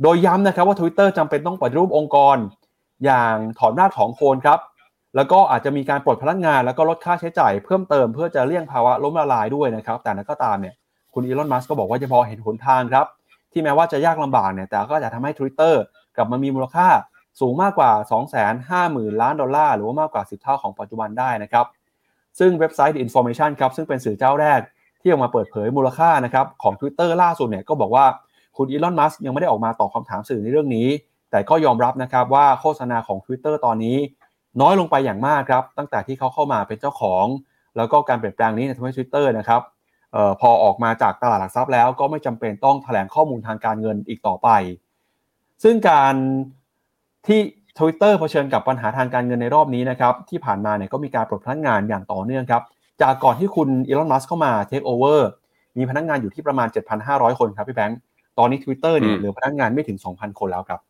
โดยย้ำนะครับว่า Twitter จำเป็นต้องปฏิรูปองค์กร อย่างถอนรากถอนโคนครับ แล้วก็อาจจะมีการปลดพนักงาน แล้วก็ลดค่าใช้จ่ายเพิ่มเติมเพื่อจะเลี่ยงภาวะล้มละลายด้วยนะครับ แต่นั้นก็ตามเนี่ยคุณอีลอนมัสก์ก็บอกว่าจะพอเห็นหนทางครับ ที่แม้ว่าจะยากลำบากเนี่ยแต่ก็จะทำให้ Twitter กลับมามีมูลค่า สูงมากกว่า 250,000 ล้านดอลลาร์หรือว่ามากกว่า 10 เท่าของปัจจุบันได้นะครับ ซึ่งเว็บไซต์ The Information ครับซึ่งเป็นสื่อเจ้าแรกที่ออกมาเปิดเผยมูลค่านะครับของ Twitter ล่าสุดเนี่ยก็บอกว่าคุณอีลอน มัสยังไม่ได้ออกมาตอบคำถามสื่อในเรื่องนี้ แต่ก็ยอมรับนะครับว่าโฆษณาของ Twitter ตอนนี้ น้อยลงไปอย่างมากครับตั้งแต่ที่เขาเข้ามาเป็นเจ้าของ แล้วก็การเปลี่ยนแปลงนี้ทำให้ Twitter นะครับออพอออกมาจากตลาดหลักทรัพย์แล้วก็ไม่จำเป็นต้องแถลงข้อมูลทางการเงินอีกต่อไป ซึ่งการ ที่ Twitter เผชิญกับปัญหาทางการเงินในรอบนี้นะครับที่ผ่านมาเนี่ยก็มีการปลดพนักงานอย่างต่อเนื่องครับจากก่อนที่คุณอีลอนมัสเข้ามาเทคโอเวอร์มีพนักงานอยู่ที่ประมาณ 7,500 คนครับพี่แบงค์ตอนนี้ Twitter เนี่ยเหลือพนักงานไม่ถึง 2,000 คนแล้วครับ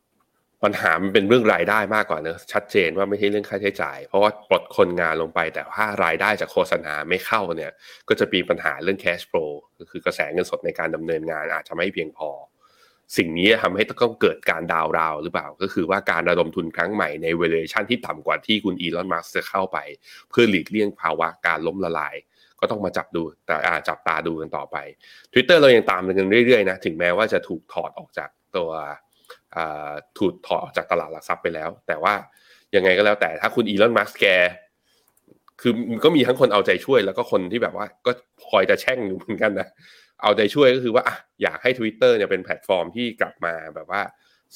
ปัญหามันเป็นเรื่องรายได้มากกว่าเนอะชัดเจนว่าไม่ใช่เรื่องค่าใช้จ่าย เพราะว่าปลดคนงานลงไปแต่ถ้ารายได้จากโฆษณาไม่เข้าเนี่ย ก็จะมีปัญหาเรื่อง cash flow ก็คือกระแสเงินสดในการดำเนินงานอาจจะไม่เพียงพอ สิ่งนี้ทำให้ต้องเกิดการดาวราวหรือเปล่า ก็คือว่าการระดมทุนครั้งใหม่ในเวเลชันที่ต่ำกว่าที่คุณอีลอนมัสจะเข้าไป เพื่อหลีกเลี่ยงภาวะการล้มละลาย ก็ต้องมาจับดูแต่จับตาดูกันต่อไป Twitter เรายังตามกันเรื่อยๆนะถึงแม้ว่าจะถูกถอดออกจากตัวถูกถอดออกจากตลาดหลักทรัพย์ไปแล้ว แต่ว่ายังไงก็แล้วแต่ถ้าคุณอีลอนมัสแกคือก็มีทั้งคนเอาใจช่วยแล้วก็คนที่แบบว่าก็คอยจะแช่งอยู่เหมือนกันนะ เอาใจช่วยก็คือว่าอยากให้ Twitter เนี่ยเป็นแพลตฟอร์มที่กลับมาแบบว่า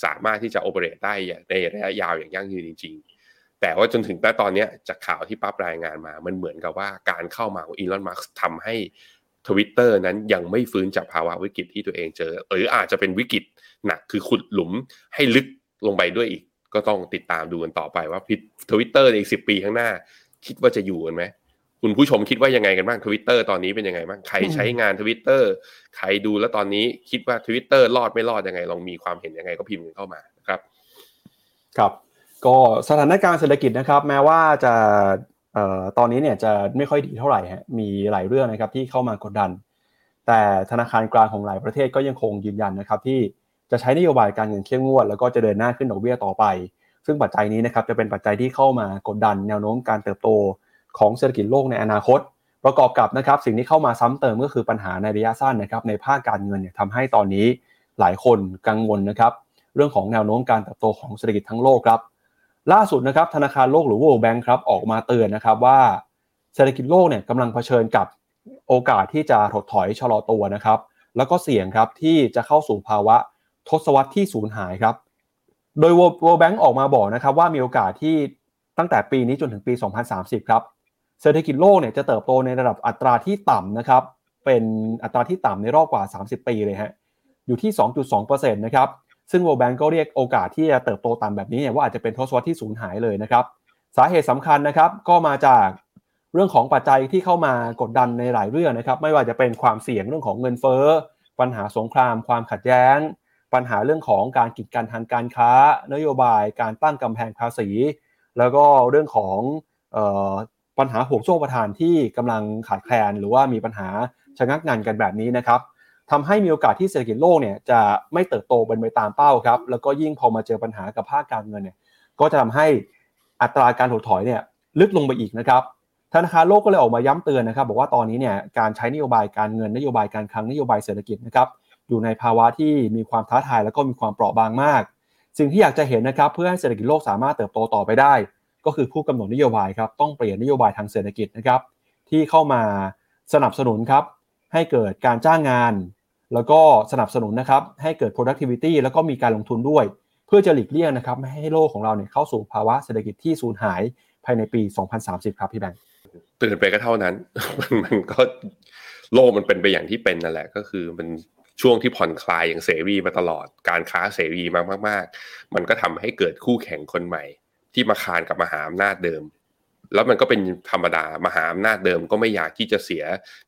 สามารถที่จะ operate ได้ในระยะยาวอย่างยั่งยืนจริง ๆ แต่ว่าจนถึงตอนนี้จากข่าวที่ปั๊บรายงานมา มันเหมือนกับว่าการเข้ามาของอีลอนมัสก์ทำให้ทวิตเตอร์นั้นยังไม่ฟื้นจากภาวะวิกฤตที่ตัวเองเจอ หรืออาจจะเป็นวิกฤตหนักคือขุดหลุมให้ลึกลงไปด้วยอีก ก็ต้องติดตามดูกันต่อไปว่าทวิตเตอร์ในอีกสิบปีข้างหน้า คิดว่าจะอยู่กันไหม คุณผู้ชมคิดว่ายังไงกันบ้างทวิตเตอร์ตอนนี้เป็นยังไงบ้างใครใช้งานทวิตเตอร์ใครดูแล้วตอนนี้คิดว่าทวิตเตอร์รอดไม่รอดยังไง ลองมีความเห็นยังไงก็พิมพ์กันเข้ามาครับ ครับ ก็สถานการณ์เศรษฐกิจนะครับ แม้ว่าจะเอ่อตอนนี้เนี่ยจะไม่ค่อยดีเท่าไหร่ฮะมีหลายเรื่องนะครับที่เข้ามากดดัน แต่ธนาคารกลางของหลายประเทศก็ยังคงยืนยันนะครับ ที่จะใช้นโยบายการเงินเข้มงวด แล้วก็จะเดินหน้าขึ้นดอกเบี้ยต่อไป ซึ่งปัจจัยนี้นะครับจะเป็นปัจจัยที่เข้ามากดดันแนวโน้มการเติบโต ของเศรษฐกิจโลกในอนาคต ประกอบกับนะครับสิ่งที่เข้ามาซ้ำเติมก็คือปัญหาในระยะสั้นนะครับในภาคการเงินเนี่ยทำให้ตอนนี้หลายคนกังวลนะครับเรื่องของแนวโน้มการเติบโตของเศรษฐกิจทั้งโลกครับล่าสุดนะครับธนาคารโลกหรือ World Bank ครับออกมาเตือนนะครับว่าเศรษฐกิจโลกเนี่ยกำลังเผชิญกับโอกาสที่จะถดถอยชะลอตัวนะครับ แล้วก็เสี่ยงครับที่จะเข้าสู่ภาวะทศวรรษที่สูญหายครับ โดย World Bank ออกมาบอกนะครับว่ามีโอกาสที่ตั้งแต่ปีนี้จนถึงปี 2030 ครับ เศรษฐกิจโลกเนี่ยจะเติบโตในระดับอัตราที่ต่ำนะครับ เป็นอัตราที่ต่ำในรอบกว่า 30 ปีเลยฮะ อยู่ที่ 2.2%นะครับ ซึ่ง World Bank ก็เรียกโอกาสที่จะเติบโตต่ำแบบนี้เนี่ยว่าอาจจะเป็นทศวรรษที่สูญหายเลยนะครับ สาเหตุสำคัญนะครับก็มาจากเรื่องของปัจจัยที่เข้ามากดดันในหลายเรื่องนะครับ ไม่ว่าจะเป็นความเสี่ยงเรื่องของเงินเฟ้อ ปัญหาสงคราม ความขัดแย้ง ปัญหาเรื่องของการกีดกันทางการค้า นโยบาย การตั้งกำแพงภาษี แล้วก็เรื่องของ ปัญหาห่วงโซ่ประทานที่กำลังขาดแคลน หรือว่ามีปัญหาชะงักงานกันแบบนี้นะครับทำให้มีโอกาสที่เศรษฐกิจโลกเนี่ยจะไม่เติบโตเป็นไปตามเป้าครับแล้วก็ยิ่งพอมาเจอปัญหากับภาคการเงินเนี่ยก็จะทำให้อัตราการถดถอยเนี่ยลึกลงไปอีกนะครับธนาคารโลกก็เลยออกมาย้ำเตือนนะครับ บอกว่าตอนนี้เนี่ยการใช้นโยบายการเงินนโยบายการคลังนโยบายเศรษฐกิจนะครับอยู่ในภาวะที่มีความท้าทายแล้วก็มีความเปราะบางมาก สิ่งที่อยากจะเห็นนะครับเพื่อให้เศรษฐกิจโลกสามารถเติบโตต่อไปได้ ก็คือผู้กำหนดนโยบายครับต้องเปลี่ยนนโยบายทางเศรษฐกิจนะครับที่เข้ามาสนับสนุนครับให้เกิดการจ้างงาน แล้วก็สนับสนุนนะครับให้เกิด productivity แล้วก็มีการลงทุนด้วย เพื่อจะหลีกเลี่ยงนะครับไม่ให้โลกของเราเนี่ยเข้าสู่ภาวะเศรษฐกิจที่สูญหายภายในปี 2030 ครับพี่แบงค์เตือนไปก็เท่านั้นมันมันก็โลกมันเป็นไปอย่างที่เป็นนั่นแหละก็คือมันช่วงที่ผ่อนคลายอย่างเสรีมาตลอด การค้าเสรีมากมากๆมันก็ทำให้เกิดคู่แข่งคนใหม่ ที่มาคานกับมหาอำนาจเดิม แล้วมันก็เป็นธรรมดามหาอำนาจเดิม ก็ไม่อยากที่จะเสีย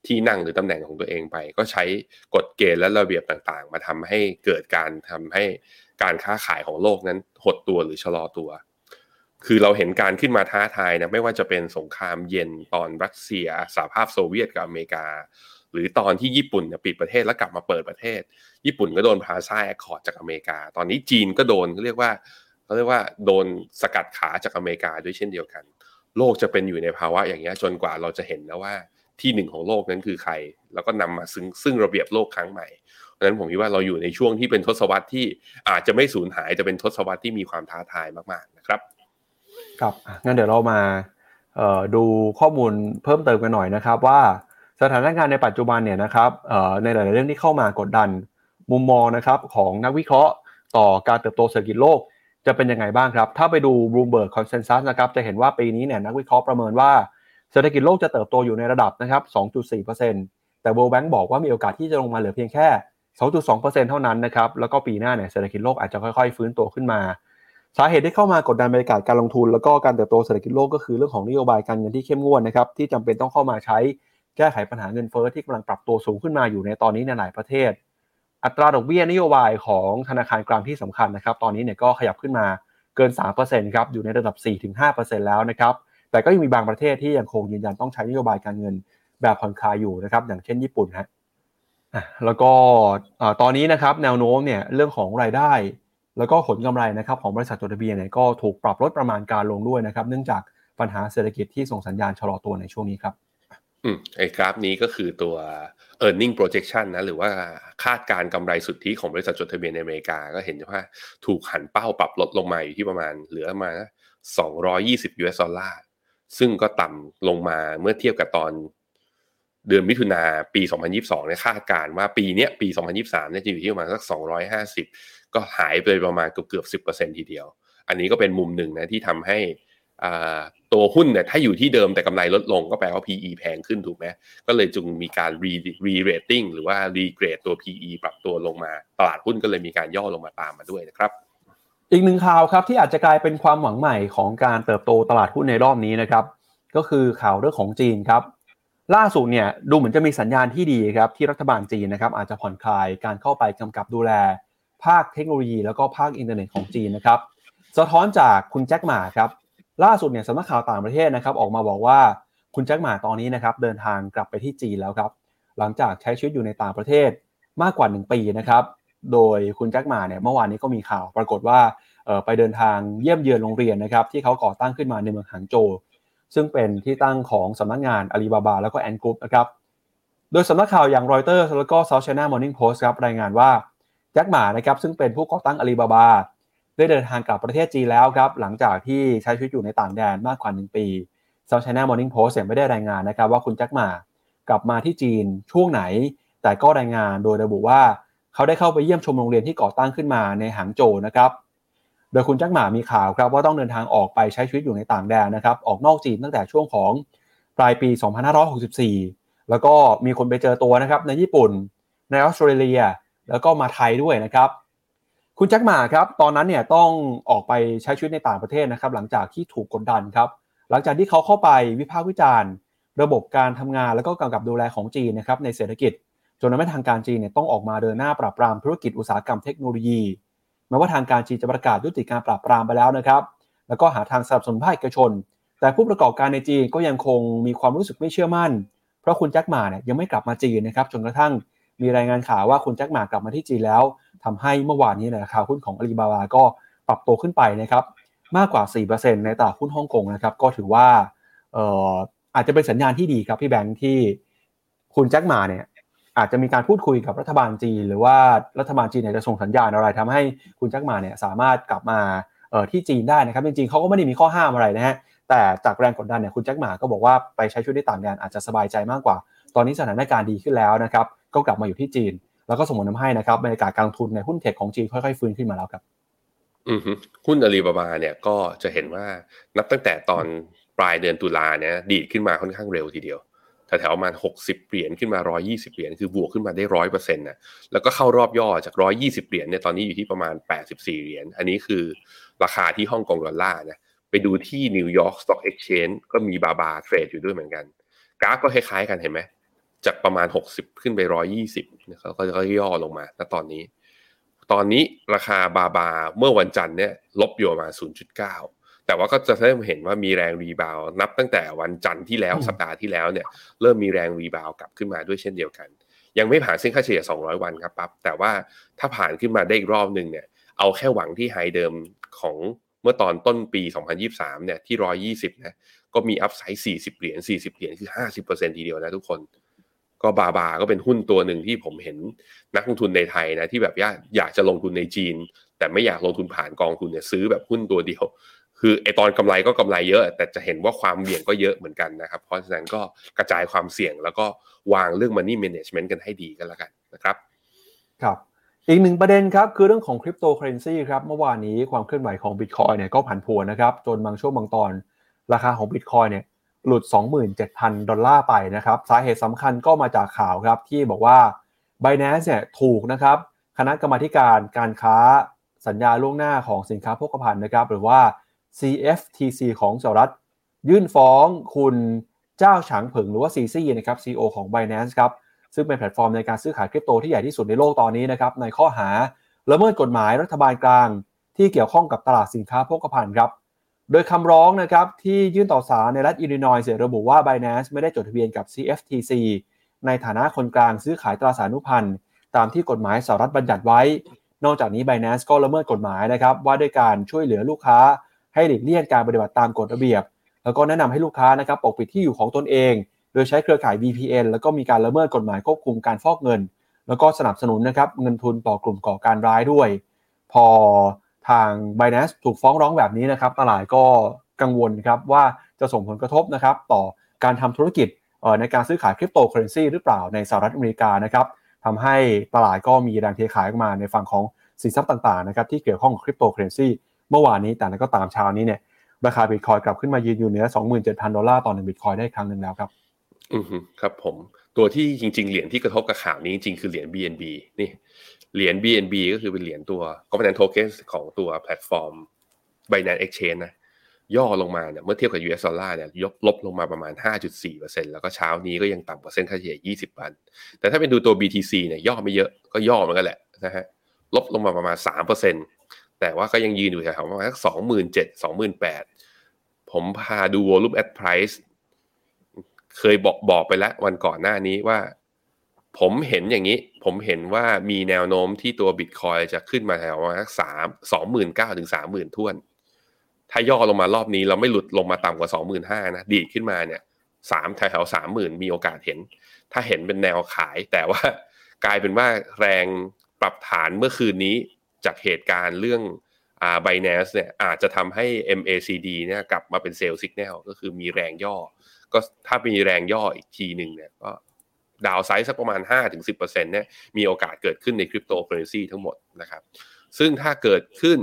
ที่นั่งหรือตำแหน่งของตัวเองไป ก็ใช้กฎเกณฑ์และระเบียบต่างๆ มาทำให้เกิดการทำให้การค้าขายของโลกนั้นหดตัวหรือชะลอตัว คือเราเห็นการขึ้นมาท้าทายนะไม่ว่าจะเป็นสงครามเย็นตอนรัสเซียสหภาพโซเวียตกับอเมริกา หรือตอนที่ญี่ปุ่นปิดประเทศแล้วกลับมาเปิดประเทศ ญี่ปุ่นก็โดน Plaza Accord จากอเมริกา ตอนนี้จีนก็โดนเรียกว่า เขาเรียกว่าโดนสกัดขาจากอเมริกาด้วยเช่นเดียวกัน โลกจะเป็นอยู่ในภาวะอย่างนี้จนกว่าเราจะเห็นแล้วว่าที่หนึ่งของโลกนั้นคือใคร แล้วก็นำมาซึ่งซึ่งระเบียบโลกครั้งใหม่เพราะฉะนั้นผมคิดว่าเราอยู่ในช่วงที่เป็นทศวรรษที่อาจจะไม่สูญหายแต่เป็นทศวรรษที่มีความท้าทายมากๆนะครับ ครับงั้นเดี๋ยวเรามาดูข้อมูลเพิ่มเติมกันหน่อยนะครับว่าสถานการณ์ในปัจจุบันเนี่ยนะครับในหลาย ๆ เรื่องที่เข้ามากดดันมุมมองนะครับของนักวิเคราะห์ต่อการเติบโตเศรษฐกิจโลก จะเป็นยังไงบ้างครับ ถ้าไปดู Bloomberg Consensus นะครับจะเห็นว่าปีนี้เนี่ยนักวิเคราะห์ประเมินว่าเศรษฐกิจโลกจะเติบโตอยู่ในระดับนะครับ 2.4%แต่ World Bank บอกว่ามีโอกาสที่จะลงมาเหลือเพียงแค่ 2.2%เท่านั้นนะครับ แล้วก็ปีหน้าเนี่ยเศรษฐกิจโลกอาจจะค่อยๆ ฟื้นตัวขึ้นมา สาเหตุที่เข้ามากดดันบรรยากาศการลงทุน แล้วก็การเติบโตเศรษฐกิจโลกก็คือเรื่องของนโยบายการเงินที่เข้มงวดนะครับที่จำเป็นต้องเข้ามาใช้แก้ไขปัญหาเงินเฟ้อที่กำลังปรับตัวสูงขึ้นมาอยู่ในตอนนี้ในหลายประเทศ อัตราดอกเบี้ยนโยบายของธนาคารกลางที่สำคัญนะครับ ตอนนี้เนี่ยก็ขยับขึ้นมาเกิน 3%ครับ อยู่ในระดับ 4-5%แล้วนะครับ แต่ก็ยังมีบางประเทศที่ยังคงยืนยันต้องใช้นโยบายการเงินแบบผ่อนคลายอยู่นะครับ อย่างเช่นญี่ปุ่นฮะแล้วก็ตอนนี้นะครับแนวโน้มเนี่ยเรื่องของรายได้ แล้วก็ผลกำไรนะครับของบริษัทจดทะเบียนเนี่ยก็ถูกปรับลดประมาณการลงด้วยนะครับ เนื่องจากปัญหาเศรษฐกิจที่ส่งสัญญาณชะลอตัวในช่วงนี้ครับ อืมไอ้กราฟนี้ก็คือตัว e a r n i n g projection นะ หรือว่าคาดการกำไรสุทธิของบริษัทจดทะเบียนในอเมริกา ก็เห็นว่าถูกหันเป้าปรับลดลงมาอยู่ที่ประมาณเหลือมา 220 US ดอลลาร์ ซึ่งก็ต่ำลงมาเมื่อเทียบกับตอนเดือนมิถุนาปี 2022เนี่ยคาดการว่าปีนี้ปี 2023เนี่ยจะอยู่ที่ประมาณสัก 250 ก็หายไปประมาณเกือบเกือบ10%ทีเดียว อันนี้ก็เป็นมุมหนึ่งนะที่ทำให้ ตัวหุ้นเนี่ยถ้าอยู่ที่เดิมแต่กำไรลดลงก็แปลว่า PE แพงขึ้นถูกไหมก็เลยจึงมีการ re rating หรือว่า regrade ตัว PE ปรับตัวลงมา ตลาดหุ้นก็เลยมีการย่อลงมาตามมาด้วยนะครับ อีกหนึ่งข่าวครับที่อาจจะกลายเป็นความหวังใหม่ของการเติบโตตลาดหุ้นในรอบนี้นะครับ ก็คือข่าวเรื่องของจีนครับ ล่าสุดเนี่ยดูเหมือนจะมีสัญญาณที่ดีครับที่รัฐบาลจีนนะครับอาจจะผ่อนคลายการเข้าไปกำกับดูแล ภาคเทคโนโลยี แล้วก็ภาคอินเทอร์เน็ตของจีนนะครับสะท้อนจากคุณแจ็คหมาครับ ล่าสุดเนี่ยสำนักข่าวต่างประเทศนะครับออกมาบอกว่าคุณแจ็คหมาตอนนี้นะครับเดินทางกลับไปที่จีนแล้วครับ หลังจากใช้ชีวิตอยู่ในต่างประเทศมากกว่า 1 ปีนะครับ โดยคุณแจ็คหม่าเนี่ยเมื่อวานนี้ก็มีข่าว ปรากฏว่าไปเดินทางเยี่ยมเยือนโรงเรียนนะครับที่เขาก่อตั้งขึ้นมาในเมืองหางโจวซึ่งเป็นที่ตั้งของสำนักงานอาลีบาบาแล้วก็ Ant Group นะครับโดยสำนักข่าวอย่างรอยเตอร์แล้วก็ South China Morning Post ครับรายงานว่าแจ็คหม่านะครับซึ่งเป็นผู้ก่อตั้งอาลีบาบา ได้เดินทางกลับประเทศจีนแล้วครับหลังจากที่ใช้ชีวิตอยู่ในต่างแดนมากกว่า 1 ปี South China Morning Post ไม่ได้รายงานนะครับว่าคุณแจ็คหมากลับมาที่จีนช่วงไหน แต่ก็รายงานโดยระบุว่าเขาได้เข้าไปเยี่ยมชมโรงเรียนที่ก่อตั้งขึ้นมาในหางโจวนะครับ โดยคุณแจ็คหมามีข่าวครับว่าต้องเดินทางออกไปใช้ชีวิตอยู่ในต่างแดนนะครับออกนอกจีนตั้งแต่ช่วงของปลายปี 2564 แล้วก็มีคนไปเจอตัวนะครับในญี่ปุ่น ในออสเตรเลีย แล้วก็มาไทยด้วยนะครับ คุณแจ็คหมาครับตอนนั้นเนี่ยต้องออกไปใช้ชีวิตในต่างประเทศนะครับ หลังจากที่ถูกกดดันครับ หลังจากที่เขาเข้าไปวิพากษ์วิจารณ์ ระบบการทำงานแล้วก็กำกับดูแลของจีนนะครับในเศรษฐกิจ จนทำให้ทางการจีนเนี่ยต้องออกมาเดินหน้าปราบปรามธุรกิจอุตสาหกรรมเทคโนโลยีแม้ว่าทางการจีนจะประกาศยุติการปราบปรามไปแล้วนะครับ แล้วก็หาทางสนับสนุนภาคเอกชน แต่ผู้ประกอบการในจีนก็ยังคงมีความรู้สึกไม่เชื่อมั่น เพราะคุณแจ็คหมาเนี่ยยังไม่กลับมาจีนนะครับจนกระทั่ง มีรายงานข่าวว่าคุณแจ็คหมากลับมาที่จีนแล้วทำให้เมื่อวานนี้ราคาหุ้นของอาลีบาบาก็ปรับตัวขึ้นไปนะครับมากกว่า 4%ในตลาดหุ้นฮ่องกงนะครับก็ถือว่าอาจจะเป็นสัญญาณที่ดีครับพี่แบงค์ที่คุณแจ็คหมาเนี่ยอาจจะมีการพูดคุยกับรัฐบาลจีน หรือว่ารัฐบาลจีนเนี่ยจะส่งสัญญาณอะไรทำให้คุณแจ็คหมาเนี่ยสามารถกลับมาที่จีนได้นะครับจริงๆเขาก็ไม่ได้มีข้อห้ามอะไรนะฮะแต่จากแรงกดดันเนี่ยคุณแจ็คหมาก็บอกว่าไปใช้ชีวิตในต่างแดนอาจจะสบายใจมากกว่า ตอนนี้สถานการณ์ดีขึ้นแล้วนะครับ ก็กลับมาอยู่ที่จีน แล้วก็ส่งผลทำให้นะครับบรรยากาศการลงทุนในหุ้น tech ของจีนค่อยๆฟื้นขึ้นมาแล้วครับอืหุ้นอาลีบาบาเนี่ยก็จะเห็นว่านับตั้งแต่ตอนปลายเดือนตุลาเนี่ยดีดขึ้นมาค่อนข้างเร็วทีเดียวแถวๆประมาณ 60 เหรียญขึ้นมา 120 เหรียญคือบวกขึ้นมาได้ร้อยเปอร์เซ็นต์นะแล้วก็เข้ารอบย่อจาก 120 เหรียญเนี่ยตอนนี้อยู่ที่ประมาณ 84 เหรียญอันนี้คือราคาที่ฮ่องกงดอลลาร์นะไปดูที่ New York Stock Exchange ก็มี BABA เทรดอยู่ด้วยเหมือนกัน กราฟก็คล้ายๆกันเห็นไหม จากประมาณ 60 ขึ้นไป 120นะครับก็จะย่อลงมาณตอนนี้ ตอนนี้ราคา BABA เมื่อวันจันทร์เนี่ยลบอยู่ประมาณ 0.9 แต่ว่าก็จะเริ่มเห็นว่ามีแรง rebound นับตั้งแต่วันจันทร์ที่แล้วสัปดาห์ที่แล้วเนี่ยเริ่มมีแรง rebound กลับขึ้นมาด้วยเช่นเดียวกัน ยังไม่ผ่านเส้นค่าเฉลี่ย 200 วันครับปั๊บแต่ว่าถ้าผ่านขึ้นมาได้อีกรอบหนึ่งเนี่ยเอาแค่หวังที่ high เดิมของเมื่อตอนต้นปี 2023 เนี่ยที่ 120 นะ ก็มี upside 40 เหรียญ 40 เหรียญ คือ 50%ทีเดียวนะทุกคน ก็ BABA ก็เป็นหุ้นตัวหนึ่งที่ผมเห็นนักลงทุนในไทยนะที่แบบอยากจะลงทุนในจีน แต่ไม่อยากลงทุนผ่านกองทุนเนี่ยซื้อแบบหุ้นตัวเดียว คือไอตอนกำไรก็กำไรเยอะ แต่จะเห็นว่าความเสี่ยงก็เยอะเหมือนกันนะครับ เพราะฉะนั้นก็กระจายความเสี่ยงแล้วก็วางเรื่อง money management กันให้ดีกันแล้วกันนะครับ ครับอีกหนึ่งประเด็นครับ คือเรื่องของคริปโตเคอเรนซีครับเมื่อวานนี้ความเคลื่อนไหวของบิตคอยน์เนี่ยก็ผันผวนนะครับ จนบางช่วงบางตอน ราคาของบิตคอยน์เนี่ย หลุด 27,000 ดอลลาร์ไปนะครับ สาเหตุสำคัญก็มาจากข่าวครับที่บอกว่า b i n a n c e เนี่ยถูกนะครับคณะกรรมาการการค้าสัญญาล่วงหน้าของสินค้าโภคภัณฑ์นะครับ หรือว่า CFTC ของสหรัฐ ยื่นฟ้องคุณจ้าวฉางเผิงหรือว่า CZ นะครับ CEO ของ Binance ครับ ซึ่งเป็นแพลตฟอร์มในการซื้อขายคริปโตที่ใหญ่ที่สุดในโลกตอนนี้นะครับ ในข้อหาละเมิดกฎหมายรัฐบาลกลาง ที่เกี่ยวข้องกับตลาดสินค้าโภคภัณฑ์ครับ โดยคำร้องนะครับที่ยื่นต่อศาลในรัฐอิลลินอยส์ระบุว่า Binance ไม่ได้จดทะเบียนกับ CFTC ในฐานะคนกลางซื้อขายตราสารนุพันธ์ตามที่กฎหมายสหรัฐบัญญัติไว้ นอกจากนี้ Binance ก็ละเมิดกฎหมายนะครับว่าด้วยการช่วยเหลือลูกค้า ให้หลีกเลี่ยงการปฏิบัติตามกฎระเบียบ แล้วก็แนะนำให้ลูกค้านะครับปกปิดที่อยู่ของตนเอง โดยใช้เครือข่าย VPN แล้วก็มีการละเมิดกฎหมายควบคุมการฟอกเงิน แล้วก็สนับสนุนนะครับเงินทุนต่อกลุ่มก่อการร้ายด้วย พอ ทาง Binance ถูกฟ้องร้องแบบนี้นะครับตลาดก็กังวลครับว่าจะส่งผลกระทบนะครับต่อการทำธุรกิจในการซื้อขายคริปโตเคอเรนซีหรือเปล่าในสหรัฐอเมริกานะครับทำให้ตลาดก็มีแรงเทขายออกมาในฝั่งของสินทรัพย์ต่างๆนะครับที่เกี่ยวข้องกับคริปโตเคอเรนซีเมื่อวานนี้แต่อย่างไรก็ตามเช้านี้เนี่ยราคาบิตคอยน์กลับขึ้นมายืนอยู่เหนือ 27,000 ดอลลาร์ต่อหนึ่งบิตคอยน์ได้ครั้งหนึ่งแล้วครับ อือครับผมตัวที่จริง ๆ เหรียญที่กระทบกับข่าวนี้จริงๆคือเหรียญ BNB นี่ เหรียญ BNB ก็คือเป็นเหรียญตัว Governance Token ของตัวแพลตฟอร์ม Binance Exchange นะย่อลงมาเนี่ยเมื่อเทียบกับ US ดอลลาร์เนี่ยยกลบลงมาประมาณ 5.4%แล้วก็เช้านี้ก็ยังต่ำกว่าเส้นค่าเฉลี่ย 20 วัน แต่ถ้าเป็นดูตัว BTC เนี่ยย่อไม่เยอะก็ย่อมือนกันแหละนะฮะลบลงมาประมาณ 3%แต่ว่าก็ยังยืนอยู่แถวประมาณสัก27,000 28,000 ผมพาดู volume at price เคยบอกบอกไปแล้ววันก่อนหน้านี้ว่า ผมเห็นอย่างนี้ ผมเห็นว่ามีแนวโน้มที่ตัวบิตคอยจะขึ้นมาแถวประมาณสามสองหมื่นเก้าถึงสามหมื่นท่วน ถ้าย่อลงมารอบนี้เราไม่หลุดลงมาต่ำกว่าสองหมื่นห้านะ ดีดขึ้นมาเนี่ยสามแถวสามหมื่นมีโอกาสเห็น ถ้าเห็นเป็นแนวขาย แต่ว่ากลายเป็นว่าแรงปรับฐานเมื่อคืนนี้จากเหตุการณ์เรื่องอ่า Binance เนี่ยอาจจะทำให้ MACD เนี่ยกลับมาเป็น sell สัญญาณก็คือมีแรงย่อ ก็ถ้ามีแรงย่ออีกทีหนึ่งเนี่ยก็ downside สักประมาณ 5-10%เนี่ยมีโอกาสเกิดขึ้นในคริปโตเคอเรนซีทั้งหมดนะครับซึ่งถ้าเกิดขึ้น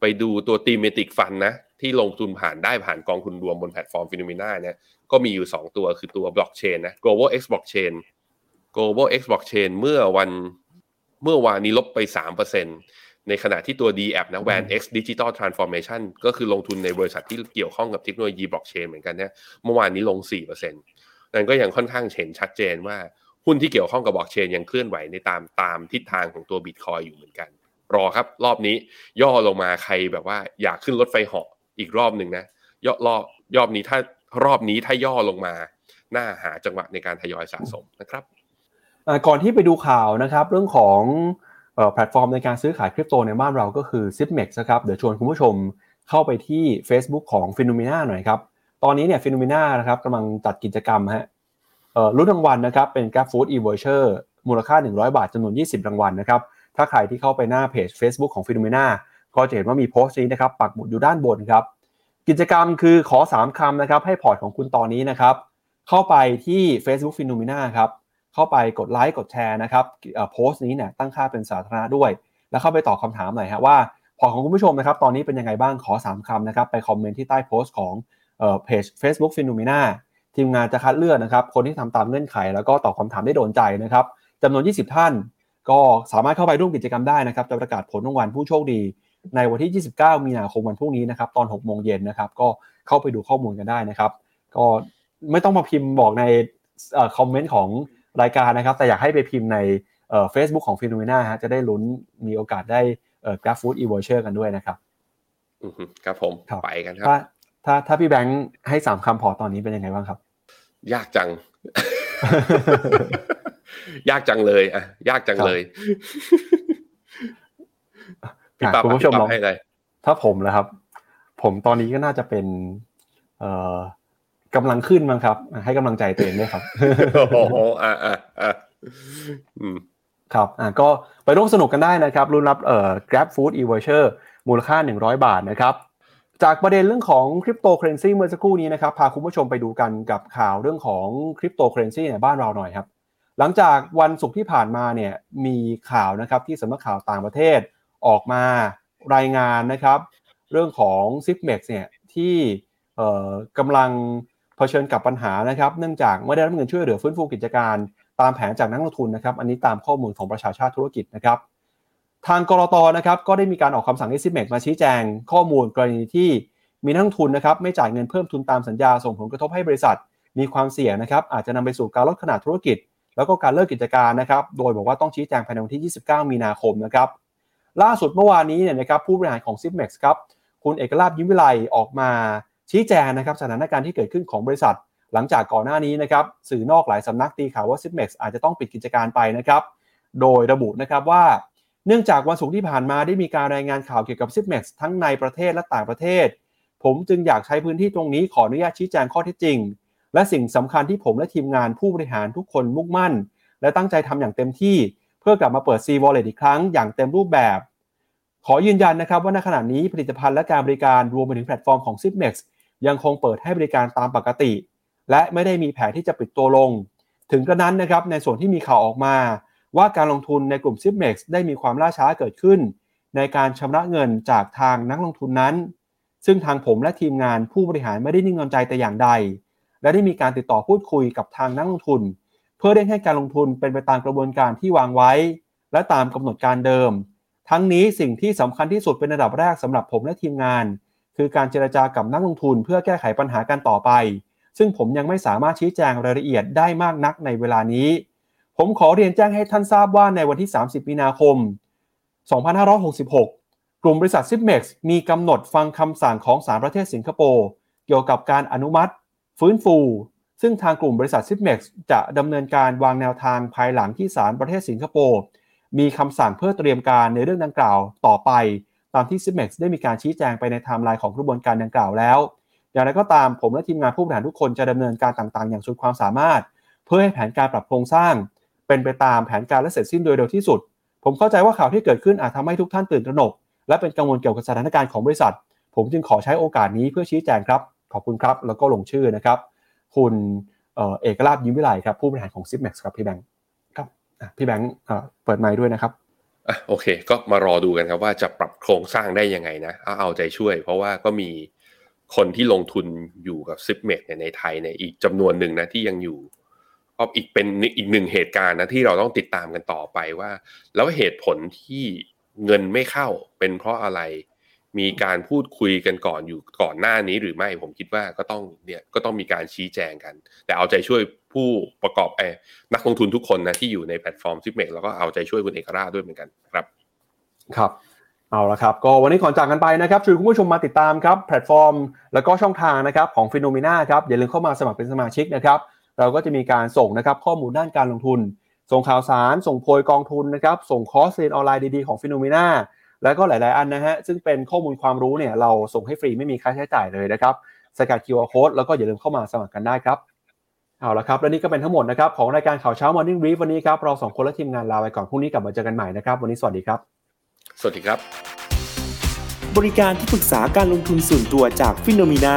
ไปดูตัว thematic fund นะที่ลงทุนผ่านได้ผ่านกองทุนรวมบนแพลตฟอร์ม Finnomena เนี่ยก็มีอยู่ 2 ตัวคือตัวบล็อกเชนนะ Global X Blockchain global x blockchain เมื่อวันเมื่อวานนี้ลบไป 3%ในขณะที่ตัว D a p นะ Van X Digital Transformation ก็คือลงทุนในบริษัทที่เกี่ยวข้องกับเทคโนโลยีบล็อกเชนเหมือนกันเนี่ยเมื่อวานนี้ลง 4% นั่นก็ยังค่อนข้างเห็นชัดเจนว่าหุ้นที่เกี่ยวข้องกับบล็อกเชนยังเคลื่อนไหวในตามตามทิศทางของตัวบิตคอยอยู่เหมือนกัน รอครับ รอบนี้ย่อลงมาใครแบบว่าอยากขึ้นรถไฟเหาะอีกรอบหนึ่งนะย่อรอบรอบนี้ถ้ารอบนี้ถ้าย่อลงมา หน่าหาจังหวะในการทยอยสะสมนะครับก่อนที่ไปดูข่าวนะครับ เรื่องของแพลตฟอร์มในการซื้อขายคริปโตในบ้านเราก็คือ s i p m e x นะครับเดี๋ยวชวนคุณผู้ชมเข้าไปที่ Facebook ของ p h e n o m e n a หน่อยครับ ตอนนี้เนี่ย p h e n o m e n a นะครับกำลังจัดกิจกรรมฮะรุ่นรางวัลนะครับเป็น Grab Food e-voucher มูลค่า 100 บาทจำนวน 20 รางวัลนะครับ ถ้าใครที่เข้าไปหน้าเพจ Facebook ของ p h e n o m e n a ก็จะเห็นว่ามีโพสต์นี้นะครับ ปักหมุดอยู่ด้านบนครับ กิจกรรมคือขอ 3คำนะครับ ให้พอร์ตของคุณตอนนี้นะครับ เข้าไปที่ Facebook p h e n o m e n a ครับ เข้าไปกดไลค์กดแชร์นะครับโพสต์นี้เนี่ยตั้งค่าเป็นสาธารณะด้วย แล้วเข้าไปตอบคำถามหน่อยฮะว่าพอร์ตของคุณผู้ชมนะครับ ตอนนี้เป็นยังไงบ้างขอ 3คำนะครับ ไปคอมเมนต์ที่ใต้โพสต์ของ เพจ Facebook p h e n o m e n a ทีมงานจะคัดเลือกนะครับ คนที่ทำตามเงื่อนไข แล้วก็ตอบคำถามได้โดนใจนะครับจำนวน 20 ท่าน ก็สามารถเข้าไปร่วมกิจกรรมได้นะครับ จะประกาศผลรางวัลผู้โชคดี ในวันที่ 29 มีนาคมวันพรุ่งนี้นะครับตอน 6 โมงเย็นนะครับ ก็เข้าไปดูข้อมูลกันได้นะครับ ก็ไม่ต้องมาพิมพ์บอกในคอมเมนต์ของรายการนะครับ แต่อยากให้ไปพิมพ์ในเฟซบุ๊กของ Finnomena ฮะจะได้ลุ้นมีโอกาสได้ GrabFood e-voucher กันด้วยนะครับอือฮึครับผมครับไปกันครับ ถ้าถ้าถ้าพี่แบงค์ให้สามคำพอร์ตตอนนี้เป็นยังไงบ้างครับ ยากจัง ยากจังเลยอะยากจังเลยพี่อะปั๊บคุณผู้ชมพี่ลปั๊อบงให้อะไรถ้าผมนะครับ ผมตอนนี้ก็น่าจะเป็น เอ่อกำลังขึ้นมั้งครับ ให้กำลังใจตัวเองด้วยครับโอ้โหอะอะอะอืมครับอ่าก็ไปร่วมสนุกกันได้นะครับรุ่นรับเอ่อ Grab Food e-voucher มูลค่า 100 บาทนะครับ จากประเด็นเรื่องของคริปโตเคอเรนซีเมื่อสักครู่นี้นะครับพาคุณผู้ชมไปดูกันกับข่าวเรื่องของคริปโตเคอเรนซีในบ้านเราหน่อยครับ หลังจากวันศุกร์ที่ผ่านมาเนี่ยมีข่าวนะครับที่สำนักข่าวต่างประเทศออกมารายงานนะครับเรื่องของ s i p m e x เนี่ยที่กำลังเผชิญกับปัญหานะครับ เนื่องจากไม่ได้รับเงินช่วยเหลือฟื้นฟูกิจการ ตามแผนจากนักลงทุนนะครับ อันนี้ตามข้อมูลของประชาชาติธุรกิจนะครับ ทางกลตนะครับก็ได้มีการออกคำสั่งให้ Zipmex มาชี้แจงข้อมูลกรณีที่มีนักลงทุนนะครับไม่จ่ายเงินเพิ่มทุนตามสัญญาส่งผลกระทบให้บริษัท มีความเสี่ยงนะครับอาจจะนำไปสู่การลดขนาดธุรกิจ แล้วก็การเลิกกิจการนะครับโดยบอกว่าต้องชี้แจงภายในวันที่ 29 มีนาคมนะครับล่าสุดเมื่อวานนี้เนี่ยนะครับผู้บริหารของ s i p m e x ครับคุณเอกลาภยิ้มวิไลออกมาชี้แจงนะครับสถานการณ์ที่เกิดขึ้นของบริษัท หลังจากก่อนหน้านี้นะครับสื่อนอกหลายสำนักตีข่าวว่า s i p m e x อาจจะต้องปิดกิจการไปนะครับโดยระบุนะครับว่า เนื่องจากวันศุกร์ที่ผ่านมาได้มีการรายงานข่าวเกี่ยวกับ s i p m e x ทั้งในประเทศและต่างประเทศ ผมจึงอยากใช้พื้นที่ตรงนี้ขออนุญาตชี้แจงข้อเท็จจริง และสิ่งสำคัญที่ผมและทีมงานผู้บริหารทุกคนมุ่งมั่น และตั้งใจทำอย่างเต็มที่ เพื่อกลับมาเปิด C Wallet อีกครั้งอย่างเต็มรูปแบบ ขอยืนยันนะครับว่าณขณะนี้ผลิตภัณฑ์และการบริการรวมไปถึงแพลตฟอร์มของ s i p m e x ยังคงเปิดให้บริการตามปกติ และไม่ได้มีแผนที่จะปิดตัวลง ถึงกระนั้นนะครับในส่วนที่มีข่าวออกมา ว่าการลงทุนในกลุ่ม s i p m e x ได้มีความล่าช้าเกิดขึ้น ในการชำระเงินจากทางนักลงทุนนั้น ซึ่งทางผมและทีมงานผู้บริหารไม่ได้นิ่งนอนใจแต่อย่างใด และได้มีการติดต่อพูดคุยกับทางนักลงทุน เพื่อเร่งให้การลงทุนเป็นไปตามกระบวนการที่วางไว้ และตามกำหนดการเดิม ทั้งนี้สิ่งที่สำคัญที่สุดเป็นระดับแรกสำหรับผมและทีมงาน คือการเจรจากับนักลงทุน เพื่อแก้ไขปัญหากันต่อไป ซึ่งผมยังไม่สามารถชี้แจงรายละเอียดได้มากนักในเวลานี้ ผมขอเรียนแจ้งให้ท่านทราบว่าในวันที่ 30 มีนาคม 2566 กลุ่มบริษัท s i p m e x มีกำหนดฟังคำสั่งของศาลประเทศสิงคโปร์เกี่ยวกับการอนุมัติ ฟื้นฟู ซึ่งทางกลุ่มบริษัท s i p m e x จะดำเนินการวางแนวทางภายหลังที่ศาลประเทศสิงคโปร์มีคำสั่งเพื่อเตรียมการในเรื่องดังกล่าวต่อไป ตามที่ s i p m e x ได้มีการชี้แจงไปในไทม์ไลน์ของกระบวนการดังกล่าวแล้วอย่างไรก็ตามผมและทีมงานผู้บริหารทุกคนจะดำเนินการต่างๆ อย่างสุดความสามารถ เพื่อให้แผนการปรับโครงสร้าง เป็นไปตามแผนการและเสร็จสิ้นโดยเร็วที่สุด ผมเข้าใจว่าข่าวที่เกิดขึ้นอาจทำให้ทุกท่านตื่นตระหนก และเป็นกังวลเกี่ยวกับสถานการณ์ของบริษัท ผมจึงขอใช้โอกาสนี้เพื่อชี้แจงครับ ขอบคุณครับ แล้วก็ลงชื่อนะครับ คุณเอกลาภยิ้มวิไลครับผู้บริหารของ s i p m e x ครับพี่แบงค์ครับพี่แบงค์เปิดไมค์ด้วยนะครับอะโอเค ก็มารอดูกันครับว่าจะปรับโครงสร้างได้ยังไงนะเอาใจช่วย เพราะว่าก็มีคนที่ลงทุนอยู่กับ Zipmex ในไทยเนี่ยอีกจำนวนหนึ่งนะที่ยังอยู่ ก็อีกเป็นอีกหนึ่งเหตุการณ์นะที่เราต้องติดตามกันต่อไปว่า แล้วเหตุผลที่เงินไม่เข้าเป็นเพราะอะไร มีการพูดคุยกันก่อนอยู่ก่อนหน้านี้หรือไม่ผมคิดว่าก็ต้องเนี่ยก็ต้องมีการชี้แจงกัน แต่เอาใจช่วยผู้ประกอบเออนักลงทุนทุกคนนะที่อยู่ในแพลตฟอร์ม Zipmex แล้วก็เอาใจช่วยคุณเอกราชด้วยเหมือนกันครับ ครับเอาละครับ ก็วันนี้ขอจากกันไปนะครับชวนคุณผู้ชมมาติดตามครับแพลตฟอร์ม แล้วก็ช่องทางนะครับของ Finnomena ครับอย่าลืมเข้ามาสมัครเป็นสมาชิกนะครับ เราก็จะมีการส่งนะครับข้อมูลด้านการลงทุน ส่งข่าวสาร ส่งโพยกองทุนนะครับ ส่งคอร์สเรียนออนไลน์ดีๆของ Finnomena แล้วก็หลาย ๆ อันนะฮะ ซึ่งเป็นข้อมูลความรู้เนี่ยเราส่งให้ฟรีไม่มีค่าใช้จ่ายเลยนะครับสแกน QR Code แล้วก็อย่าลืมเข้ามาสมัครกันได้ครับ เอาละครับ และนี่ก็เป็นทั้งหมดนะครับของรายการข่าวเช้า Morning Brief วันนี้ครับ เราสองคนและทีมงานลาไปก่อน พรุ่งนี้กลับมาเจอกันใหม่นะครับ วันนี้สวัสดีครับ สวัสดีครับ บริการที่ปรึกษาการลงทุนส่วนตัวจากฟิโนมีนา